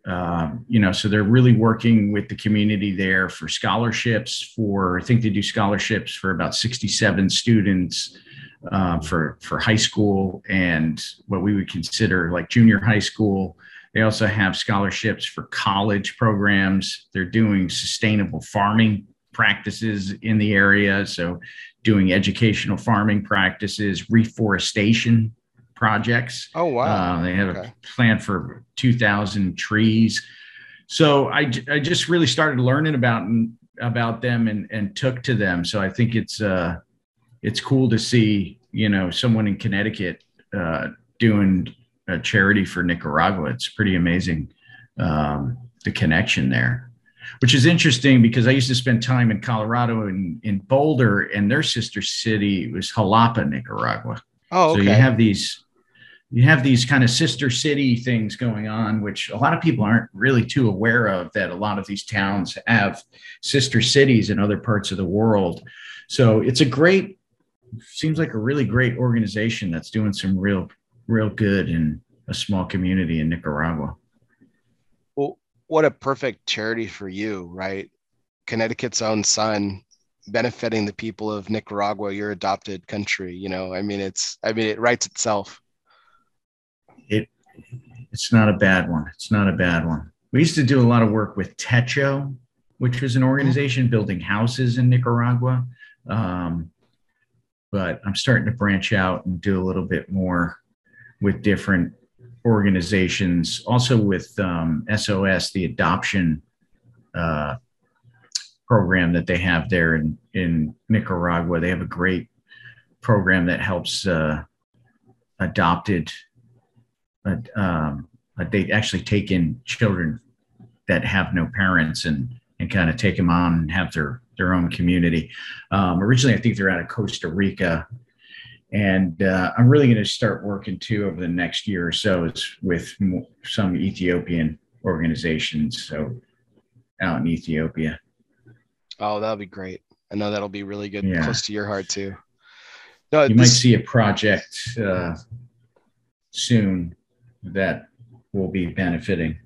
Um, you know, so they're really working with the community there for scholarships. For I think they do scholarships for about 67 students uh, for for high school and what we would consider like junior high school they also have scholarships for college programs. They're doing sustainable farming practices in the area. So, doing educational farming practices, reforestation projects.
Oh, wow.
Uh, they have okay. a plan for 2,000 trees. So, I, I just really started learning about about them and, and took to them. So, I think it's uh, it's cool to see, you know, someone in Connecticut uh, doing a charity for Nicaragua. It's pretty amazing um, the connection there, which is interesting because I used to spend time in Colorado and in Boulder, and their sister city was Jalapa, Nicaragua.
Oh, okay.
So you have these you have these kind of sister city things going on, which a lot of people aren't really too aware of. That a lot of these towns have sister cities in other parts of the world. So it's a great, seems like a really great organization that's doing some real real good in a small community in Nicaragua.
Well, what a perfect charity for you, right? Connecticut's own son benefiting the people of Nicaragua, your adopted country. You know, I mean, it's, I mean, it writes itself.
It, it's not a bad one. It's not a bad one. We used to do a lot of work with Techo, which was an organization building houses in Nicaragua. Um, but I'm starting to branch out and do a little bit more with different organizations, also with um, SOS, the adoption uh, program that they have there in in Nicaragua. They have a great program that helps uh, adopted. Uh, um, they actually take in children that have no parents and and kind of take them on and have their their own community. Um, originally, I think they're out of Costa Rica, and uh, I'm really going to start working too over the next year or so with some Ethiopian organizations. So out in Ethiopia.
Oh, that'll be great. I know that'll be really good, yeah. close to your heart too.
No, you this... might see a project uh, soon that will be benefiting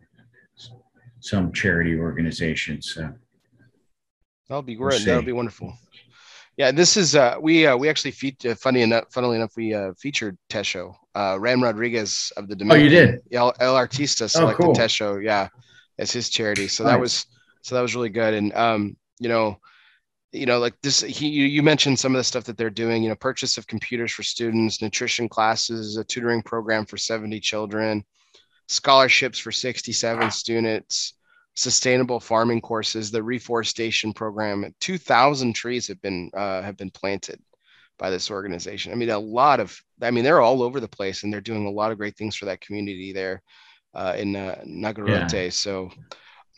some charity organizations. So
that'll be great. We'll that'll be wonderful. Yeah, this is uh, we uh, we actually featured. Uh, funny enough, funnily enough, we uh, featured Techo, uh, Ram Rodriguez of the
Dominican. Oh, you did.
El, El Artista selected oh, cool. Techo, yeah, as his charity. So nice. that was so that was really good. And um, you know, you know, like this, he you, mentioned some of the stuff that they're doing. You know, purchase of computers for students, nutrition classes, a tutoring program for seventy children, scholarships for sixty-seven students sustainable farming courses, the reforestation program. Two thousand trees have been uh, have been planted by this organization. I mean, a lot of. I mean, they're all over the place, and they're doing a lot of great things for that community there uh, in uh, Nagarote. Yeah. So,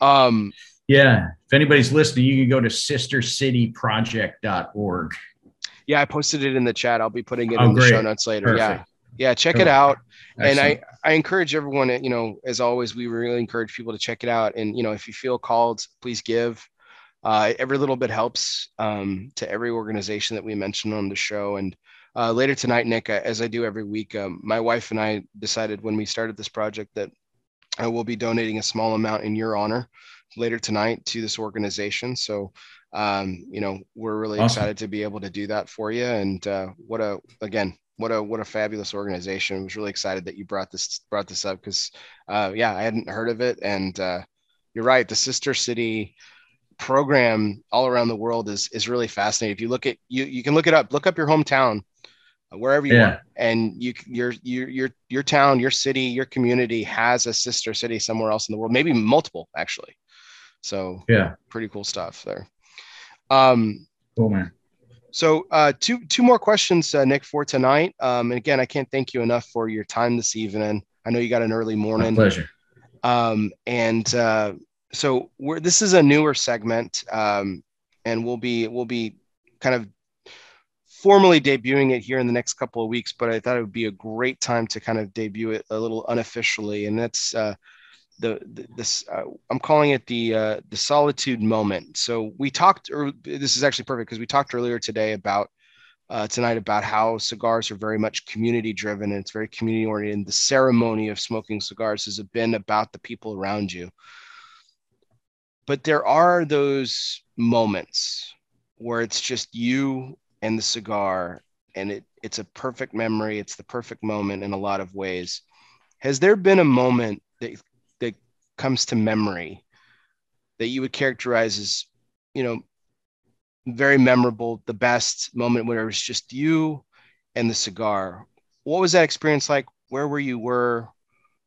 um,
yeah, if anybody's listening, you can go to sistercityproject.org.
Yeah, I posted it in the chat. I'll be putting it oh, in great. the show notes later. Perfect. Yeah yeah check cool. it out Excellent. and i i encourage everyone you know as always we really encourage people to check it out and you know if you feel called please give uh, every little bit helps um, to every organization that we mentioned on the show and uh, later tonight nick as i do every week um, my wife and i decided when we started this project that i will be donating a small amount in your honor later tonight to this organization so um, you know we're really awesome. excited to be able to do that for you and uh, what a again what a what a fabulous organization. I was really excited that you brought this brought this up because uh, yeah, I hadn't heard of it, and uh, you're right. The sister city program all around the world is is really fascinating. If you look at you, you can look it up. Look up your hometown, uh, wherever you yeah. are, and you your your your your town, your city, your community has a sister city somewhere else in the world, maybe multiple actually. So
yeah,
pretty cool stuff there. Um,
cool man.
So uh, two two more questions, uh, Nick, for tonight. Um, and again, I can't thank you enough for your time this evening. I know you got an early morning.
My pleasure.
Um, and uh, so we're this is a newer segment, um, and we'll be we'll be kind of formally debuting it here in the next couple of weeks. But I thought it would be a great time to kind of debut it a little unofficially, and that's uh, the, this uh, I'm calling it the uh, the solitude moment. So we talked, or this is actually perfect because we talked earlier today about uh, tonight about how cigars are very much community driven and it's very community oriented. The ceremony of smoking cigars has been about the people around you. But there are those moments where it's just you and the cigar, and it it's a perfect memory. It's the perfect moment in a lot of ways. Has there been a moment that comes to memory that you would characterize as, you know, very memorable, the best moment where it was just you and the cigar? What was that experience like? Where were you? Were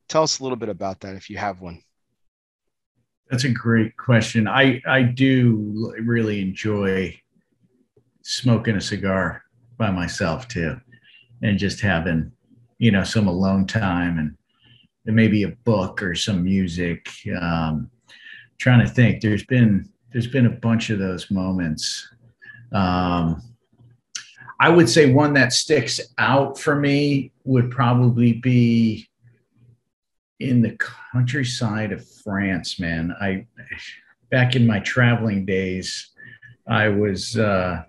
tell us a little bit about that if you have one.
That's a great question. I I do really enjoy smoking a cigar by myself too, and just having you know some alone time and maybe a book or some music. Um, trying to think. There's been there's been a bunch of those moments. Um, I would say one that sticks out for me would probably be in the countryside of France. Man, I back in my traveling days, I was uh,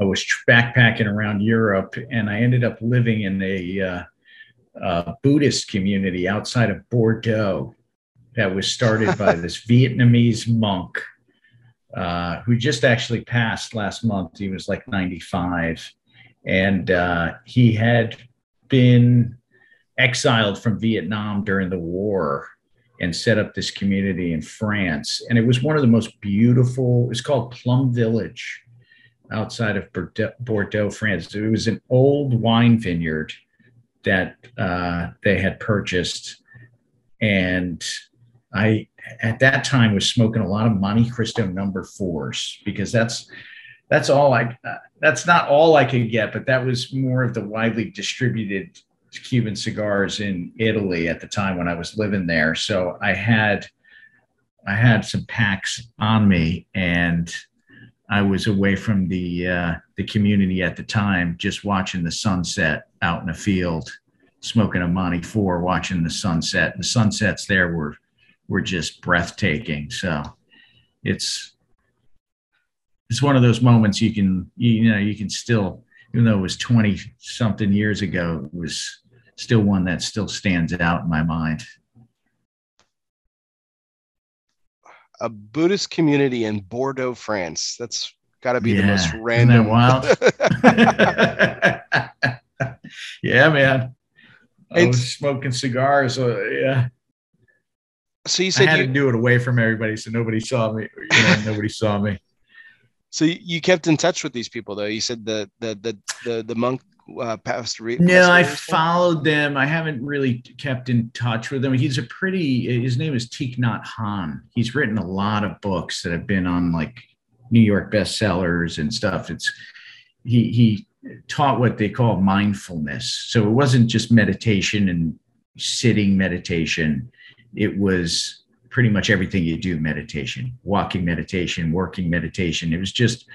I was backpacking around Europe, and I ended up living in a uh, uh, Buddhist community outside of Bordeaux that was started by this Vietnamese monk uh, who just actually passed last month. He was like 95. And uh, he had been exiled from Vietnam during the war and set up this community in France. And it was one of the most beautiful, it's called Plum Village outside of Bordeaux, France. It was an old wine vineyard that uh, they had purchased, and I at that time was smoking a lot of Montecristo number fours because that's that's all I uh, that's not all I could get, but that was more of the widely distributed Cuban cigars in Italy at the time when I was living there. So I had I had some packs on me, and I was away from the uh, the community at the time, just watching the sunset out in a field, smoking a Monte Four, watching the sunset. The sunsets there were were just breathtaking. So it's it's one of those moments you can you know you can still even though it was 20 something years ago it was still one that still stands out in my mind
a buddhist community in bordeaux france that's got to be yeah. the most random
wild yeah man I was smoking cigars so yeah
so you said
I had
you,
to do it away from everybody so nobody saw me you know nobody saw me
so you kept in touch with these people, though. You said the the the the, the monk uh, passed. Re-
no, I followed them. I haven't really kept in touch with them. He's a pretty. His name is Thich Nhat Hanh. He's written a lot of books that have been on like New York bestsellers and stuff. It's he he taught what they call mindfulness. So it wasn't just meditation and sitting meditation. It was pretty much everything you do meditation, walking meditation, working meditation. It was just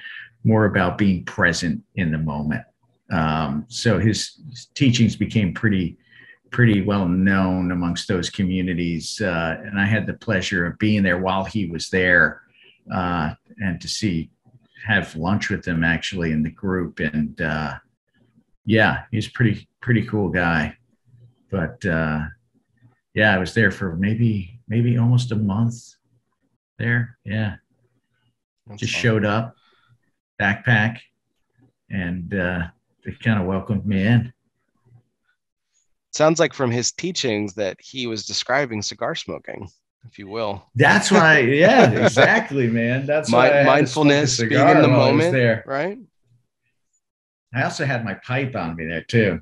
more about being present in the moment. Um, so his, his, teachings became pretty pretty well known amongst those communities, uh, and I had the pleasure of being there while he was there, uh, and to see have lunch with him actually in the group. And uh, yeah, he's pretty pretty cool guy. But uh, yeah, I was there for maybe maybe almost a month there. Yeah. That's Just fun. showed up, backpack, and uh, they kind of welcomed me in.
Sounds like from his teachings that he was describing cigar smoking, if you will.
That's why, yeah, exactly, man. That's
My, mindfulness, being in the moment, there, right?
I also had my pipe on me there too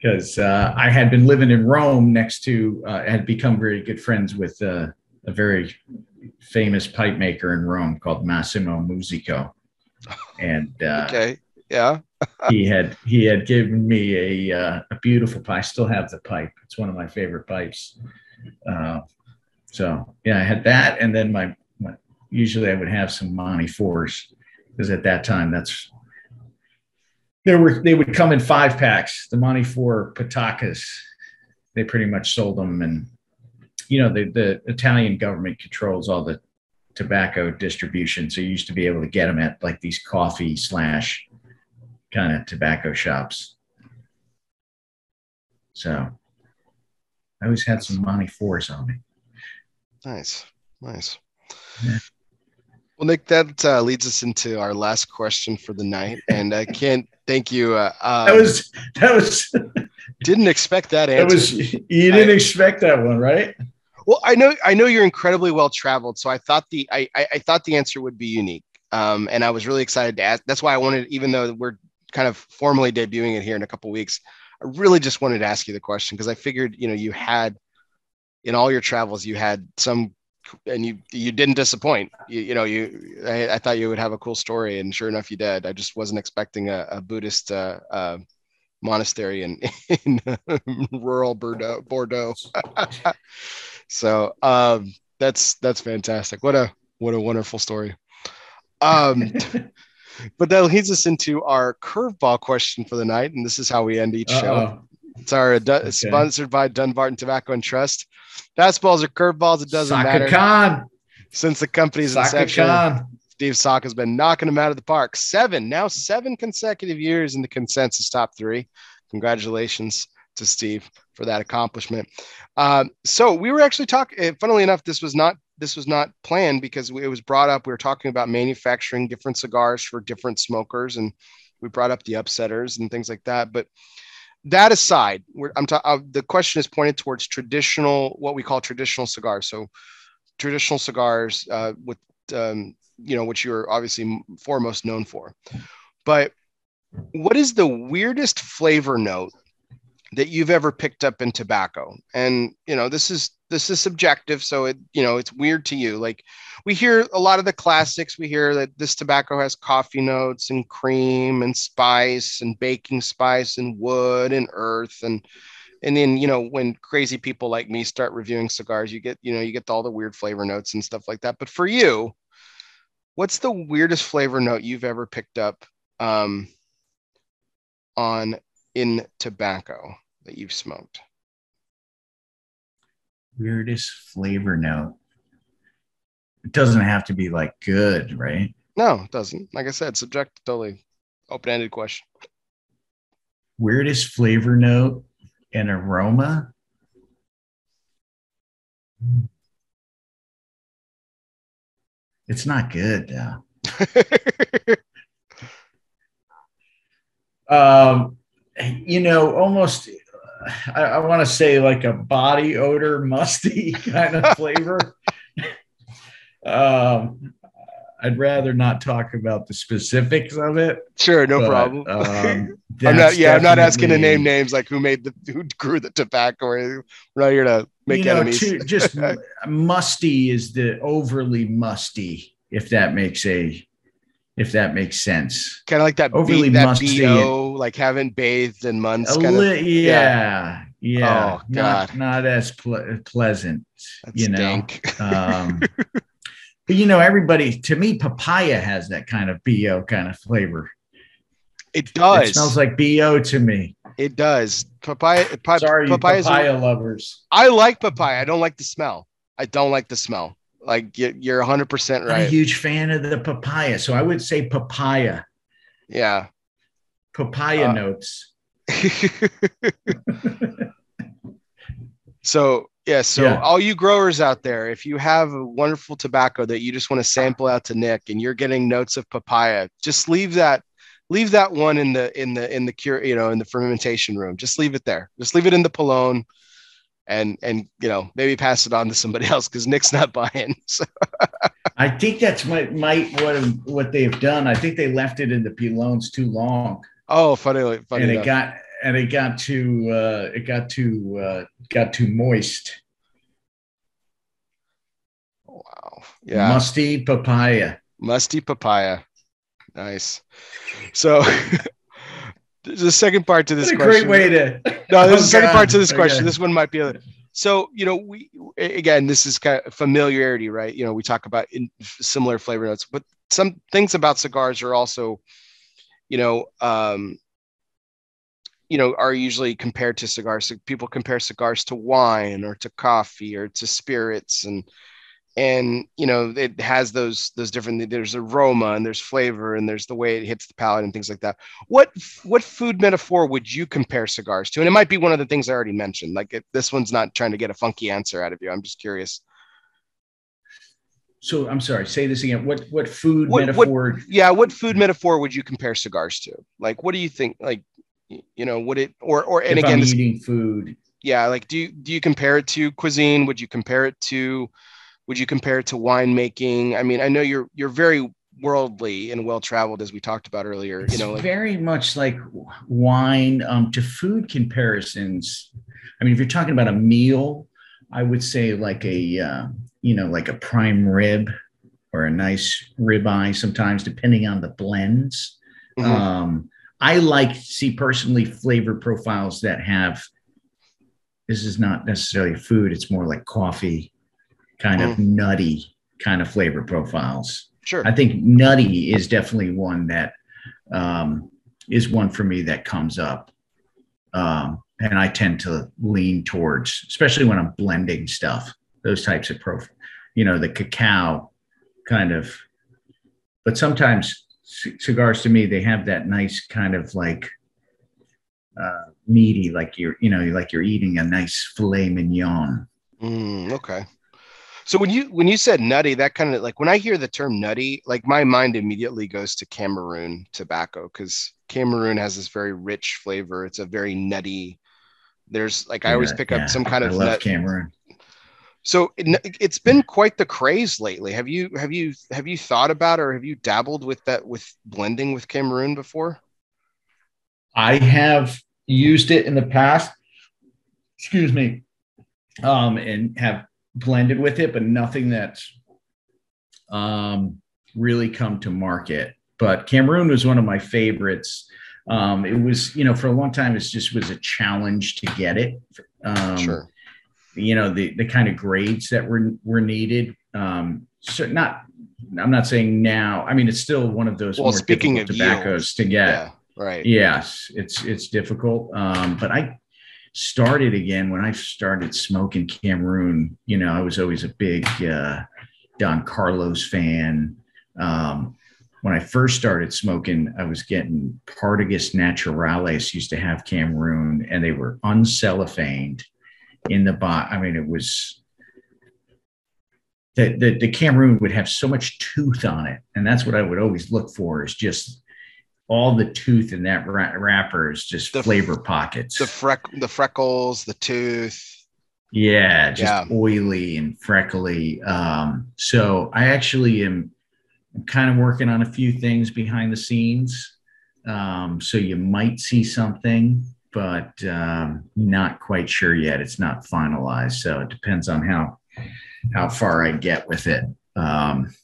because uh, I had been living in Rome next to, uh, had become very good friends with uh, a very famous pipe maker in Rome called Massimo Musico, and uh,
okay, yeah,
he had he had given me a uh, a beautiful pipe. I still have the pipe. It's one of my favorite pipes. So yeah, I had that, and then my, my usually I would have some Monte fours because at that time that's there were they would come in five packs. The Monte Four Patakas, they pretty much sold them, and you know the the Italian government controls all the tobacco distribution, so you used to be able to get them at like these coffee slash kind of tobacco shops. So I always had some Monte Fours on me.
Nice, nice. Yeah. Well, Nick, that uh, leads us into our last question for the night, and I can't thank you. Uh,
um, that was that was.
didn't expect that answer. That
was you didn't I, expect that one, right?
Well, I know I know you're incredibly well traveled, so I thought the I, I, I thought the answer would be unique, um, and I was really excited to ask. That's why I wanted, even though we're kind of formally debuting it here in a couple weeks, I really just wanted to ask you the question because I figured you know you had in all your travels you had some and you you didn't disappoint. You, you know, you I, I, thought you would have a cool story, and sure enough, you did. I just wasn't expecting a, a Buddhist uh, uh, monastery in, in rural Bordeaux. Bordeaux. so um, that's that's fantastic. What a what a wonderful story. Um, but that leads us into our curveball question for the night, and this is how we end each Uh-oh. show. It's our okay. sponsored by Dunbarton Tobacco and Trust. Fastballs or curveballs, it doesn't
Saka
matter.
Khan.
Since the company's Saka inception, Khan. Steve Saka has been knocking them out of the park. Seven, now seven consecutive years in the consensus top three. Congratulations to Steve for that accomplishment. Um, so we were actually talking. Eh, funnily enough, this was not this was not planned because it was brought up. We were talking about manufacturing different cigars for different smokers, and we brought up the upsetters and things like that. But that aside, I'm ta- uh, the question is pointed towards traditional, what we call traditional cigars. So traditional cigars uh, with, um, you know, which you're obviously foremost known for. But what is the weirdest flavor note that you've ever picked up in tobacco? And, you know, this is this is subjective, so it you know it's weird to you. Like we hear a lot of the classics. We hear that this tobacco has coffee notes and cream and spice and baking spice and wood and earth and and then you know when crazy people like me start reviewing cigars, you get you know you get all the weird flavor notes and stuff like that. But for you, what's the weirdest flavor note you've ever picked up um, on in tobacco that you've smoked?
Weirdest flavor note. It doesn't have to be like good, right?
No, it doesn't. Like I said, subject totally open-ended question.
Weirdest flavor note and aroma. It's not good though. um, you know, almost I, I want to say like a body odor, musty kind of flavor. um, I'd rather not talk about the specifics of it.
Sure, no
but,
problem.
Um,
I'm not. Yeah, I'm not asking to name names like who made the who grew the tobacco. Or anything. We're not here to make
you know,
enemies.
too- just musty is the overly musty, if that makes a if that makes sense.
kind of like that.
overly
B, that
musty
bo, like haven't bathed in months. Kind of.
li- yeah, yeah,
Oh,
not
God.
not as ple- pleasant,
That's
you know. Um, but you know, everybody to me, papaya has that kind of bo kind of flavor.
It does.
It smells like bo to me.
It does. Papaya. pa-
Sorry,
papaya.
papaya lovers.
I like papaya. I don't like the smell. I don't like the smell. Like you- you're 100 percent
I'm a huge fan of the papaya, so I would say papaya.
Yeah.
Papaya
Uh,
notes.
so yeah. So
Yeah.
all you growers out there, if you have a wonderful tobacco that you just want to sample out to Nick, and you're getting notes of papaya, just leave that. Leave that one in the in the in the cure, you know, in the fermentation room. Just leave it there. Just leave it in the pilón, and and you know maybe pass it on to somebody else because Nick's not buying. So
I think that's might might what what they've done. I think they left it in the pilones too long,
oh, funny, funny.
and
enough.
it got and it got too uh, it got too uh, got too moist.
wow. Yeah.
Musty papaya.
Musty papaya. Nice. So there's a second part to this
What a
question.
great way to.
No, there's
Oh,
a second
God.
part to this question.
Okay.
This one might be a so you know we again this is kind of familiarity, right? You know we talk about in similar flavor notes, but some things about cigars are also, you know, um, you know, are usually compared to cigars. So people compare cigars to wine or to coffee or to spirits and and you know it has those those different there's aroma and there's flavor and there's the way it hits the palate and things like that what what food metaphor would you compare cigars to and it might be one of the things i already mentioned like it, this one's not trying to get a funky answer out of you i'm just curious
So I'm sorry. Say this again. What what food
What- what-
metaphor?
yeah what food metaphor would you compare cigars to like what do you think like you know would it or or and
if
again
I'm
this,
eating food.
yeah like do you do you compare it to cuisine would you compare it to would you compare it to winemaking i mean i know you're you're very worldly and well traveled as we talked about earlier
It's
you know like
very much like wine um, to food comparisons. I mean, if you're talking about a meal, I would say like a uh, you know like a prime rib or a nice ribeye. Sometimes, depending on the blends.
Mhm.
Um, I like see personally flavor profiles that have. This is not necessarily food; it's more like coffee, kind of nutty kind of flavor profiles.
sure
I think nutty is definitely one that um, is one for me that comes up. Um, and I tend to lean towards, especially when I'm blending stuff, those types of prof, you know, the cacao kind of. But sometimes c- cigars to me, they have that nice kind of like uh, meaty, like you're, you know, like you're eating a nice filet mignon.
Mm, okay. So when you when you said nutty, that kind of like when I hear the term nutty, like my mind immediately goes to Cameroon tobacco because Cameroon has this very rich flavor. It's a very nutty. There's like I always pick
yeah.
up some kind
I
of
love
nut.
Cameroon.
So it, it's been quite the craze lately. Have you have you have you thought about or have you dabbled with that with blending with Cameroon before?
I have used it in the past. Excuse me. um, and have blended with it, but nothing that's um, really come to market. But Cameroon was one of my favorites. Um, it was, you know, for a long time, it just was a challenge to get it. Um,
sure.
You know, the the kind of grades that were were needed. Um, so not, I'm not saying now. I mean, it's still one of those
well, more speaking of
tobaccos to get.
Yeah, right.
Yes, it's it's difficult. Um, but I started again when I started smoking Cameroon. You know, I was always a big uh, Don Carlos fan. Um, when I first started smoking, I was getting Partagas Naturales used to have Cameroon, and they were uncellophaned in the bot. I mean, it was the, the the Cameroon would have so much tooth on it, and that's what I would always look for is just all the tooth in that ra- wrapper is just the, flavor pockets.
The freck, the freckles, the tooth.
Yeah, just yeah. oily and freckly. Um, so I actually am kind of working on a few things behind the scenes. Um, so you might see something, but um, not quite sure yet. It's not finalized. So it depends on how how far I get with it. Um,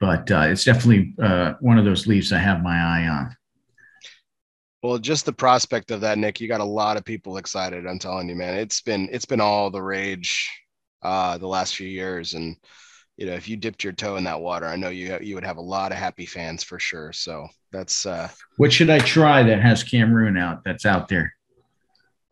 but uh, it's definitely uh, one of those leaves I have my eye on.
Well, just the prospect of that, Nick, you got a lot of people excited. I'm telling you, man. It's been it's been all the rage uh, the last few years, and you know, if you dipped your toe in that water, I know you you would have a lot of happy fans for sure. So that's uh
what should I try that has Cameroon out that's out there?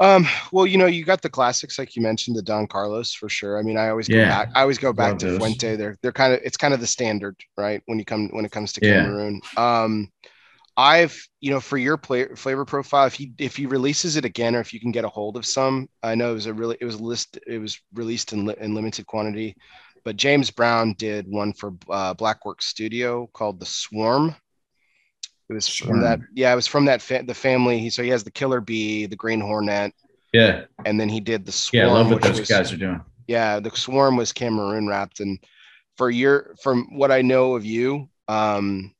Um, well, you know, you got the classics like you mentioned, the Don Carlos for sure. I mean, I always go back. I always go back Love to those. Fuente. They're they're kind of it's kind of the standard, right? When you come when it comes to Cameroon. Yeah. Um, I've you know for your play, flavor profile, if he if he releases it again, or if you can get a hold of some, I know it was a really it was list it was released in, li- in limited quantity but James Brown did one for uh, Blackwork Studio called The Swarm. It was from that, yeah, it was from that fa- the family. He so he has the Killer Bee, the Green Hornet,
yeah,
and then he did the Swarm.
Yeah, I love what those was, guys are doing.
Yeah, the Swarm was Cameroon wrapped, and for your from what I know of you, um,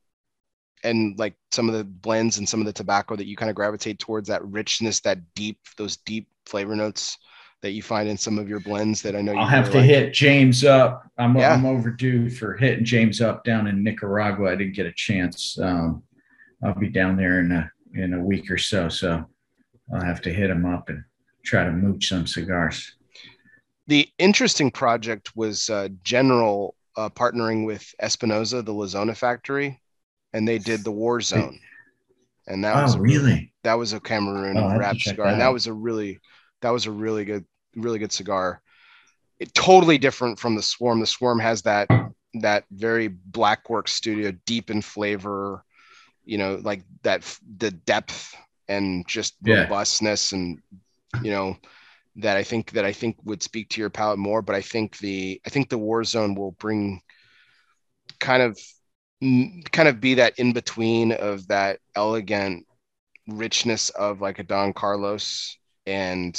and like some of the blends and some of the tobacco that you kind of gravitate towards that richness, that deep, those deep flavor notes that you find in some of your blends that I know you
I'll have to like. hit James up. I'm, yeah. I'm overdue for hitting James up down in Nicaragua. I didn't get a chance. Um, I'll be down there in a in a week or so, so I'll have to hit him up and try to mooch some cigars.
The interesting project was uh, General uh, partnering with Espinosa, the La Zona factory, and they did the War Zone. And that
oh,
was
really
that was a Cameroon oh, wrap cigar, that and that was a really that was a really good really good cigar. It totally different from the Swarm. The Swarm has that that very Blackwork Studio, deep in flavor, you know, like that the depth and just yeah. robustness, and you know that I think that I think would speak to your palate more. But I think the I think the War Zone will bring kind of kind of be that in between of that elegant richness of like a Don Carlos and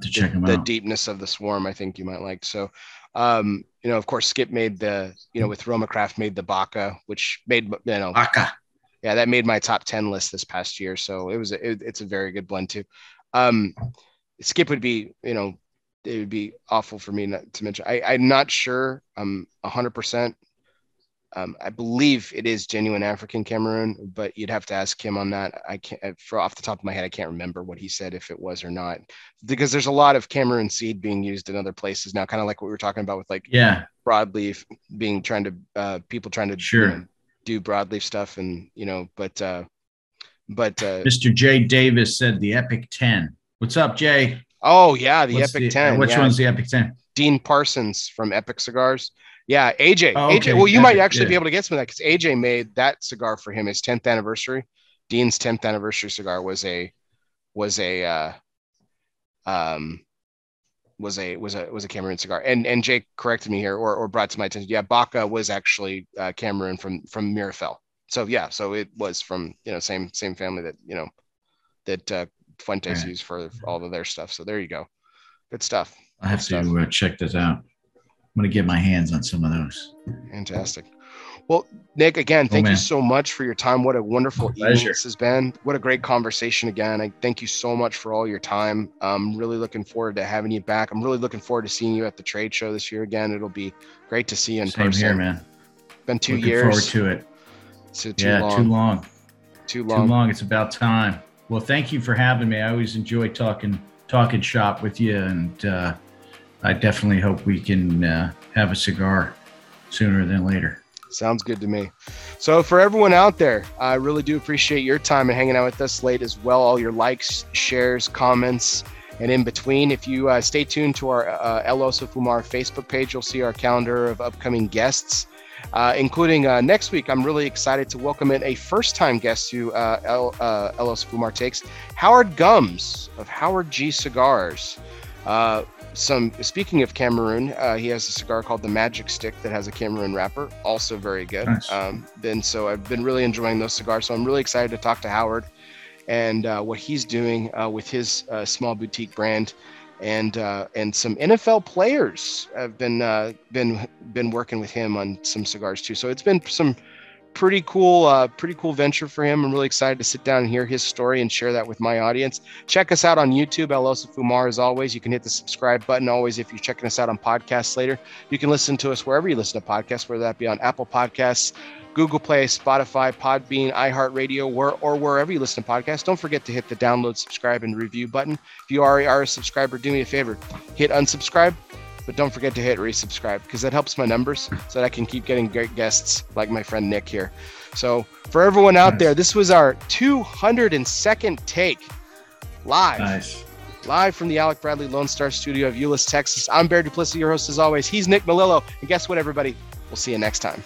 the, the deepness of the swarm. I think you might like. So, um, you know, of course, Skip made the, you know, with Roma Craft made the Baca, which made, you know,
Baca.
Yeah, that made my top 10 list this past year. So it was, a, it, it's a very good blend too. Um, Skip would be, you know, it would be awful for me not to mention. I, I'm not sure. I'm 100%. Um, I believe it is genuine African Cameroon, but you'd have to ask him on that. I can't, uh, for off the top of my head, I can't remember what he said if it was or not, because there's a lot of Cameroon seed being used in other places now, kind of like what we were talking about with like
yeah
broadleaf being trying to uh, people trying to
sure.
You know, do broadleaf stuff and you know, but uh, but uh,
Mr. Jay Davis said the Epic Ten. What's up, Jay?
Oh yeah, the What's Epic
the,
Ten.
Which
yeah.
one's the Epic Ten?
Dean Parsons from Epic Cigars. Yeah, AJ. Oh, okay. AJ. Well, you might actually yeah. be able to get some of that because AJ made that cigar for him his 10th anniversary. Dean's 10th anniversary cigar was a was a uh, um was a was a was a Cameroon cigar. And and Jake corrected me here or, or brought to my attention. Yeah, Baca was actually uh, Cameroon from from Meerapfel. So yeah, so it was from you know same same family that you know that uh, Fuentes used for all of their stuff. So there you go. Good stuff.
I have to uh, check this out. I'm going to get my hands on some of those.
Fantastic. Well, Nick, again, thank oh, you so much for your time. What a wonderful
My evening
this has been. What a great conversation again. I thank you so much for all your time. I'm really looking forward to having you back. I'm really looking forward to seeing you at the trade show this year again. It'll be great to see you in
Same
person.
here, man.
Been two
looking
years.
Forward to it.
So too
yeah,
long.
too long.
Too long.
Too long. It's about time. Well, thank you for having me. I always enjoy talking talking shop with you, and uh, I definitely hope we can uh, have a cigar sooner than later.
Sounds good to me. So, for everyone out there, I really do appreciate your time and hanging out with us late as well. All your likes, shares, comments, and in between. If you uh, stay tuned to our uh, El Oso Fumar Facebook page, you'll see our calendar of upcoming guests, uh, including uh, next week. I'm really excited to welcome in a first time guest to uh, El, uh, El Oso Fumar Takes, Howard Gums of Howard G Cigars. Some speaking of Cameroon, uh, he has a cigar called the Magic Stick that has a Cameroon wrapper, also very good.
Nice.
Um, then so I've been really enjoying those cigars. So I'm really excited to talk to Howard and uh, what he's doing uh, with his uh, small boutique brand, and uh, and some NFL players have been uh, been been working with him on some cigars too. So it's been some pretty cool, uh, pretty cool venture for him. I'm really excited to sit down and hear his story and share that with my audience. Check us out on YouTube, El Oso Fumar. As always, you can hit the subscribe button. Always, if you're checking us out on podcasts later, you can listen to us wherever you listen to podcasts, whether that be on Apple Podcasts, Google Play, Spotify, Podbean, iHeartRadio, or, or wherever you listen to podcasts. Don't forget to hit the download, subscribe, and review button. If you already are a subscriber, do me a favor, hit unsubscribe but don't forget to hit resubscribe because that helps my numbers so that I can keep getting great guests like my friend Nick here. So for everyone out nice. there, this was our 202nd take live.
Nice.
Live from the Alec Bradley Lone Star studio of Euless, Texas. I'm Bear Duplessis, your host as always. He's Nick Melillo. And guess what, everybody? We'll see you next time.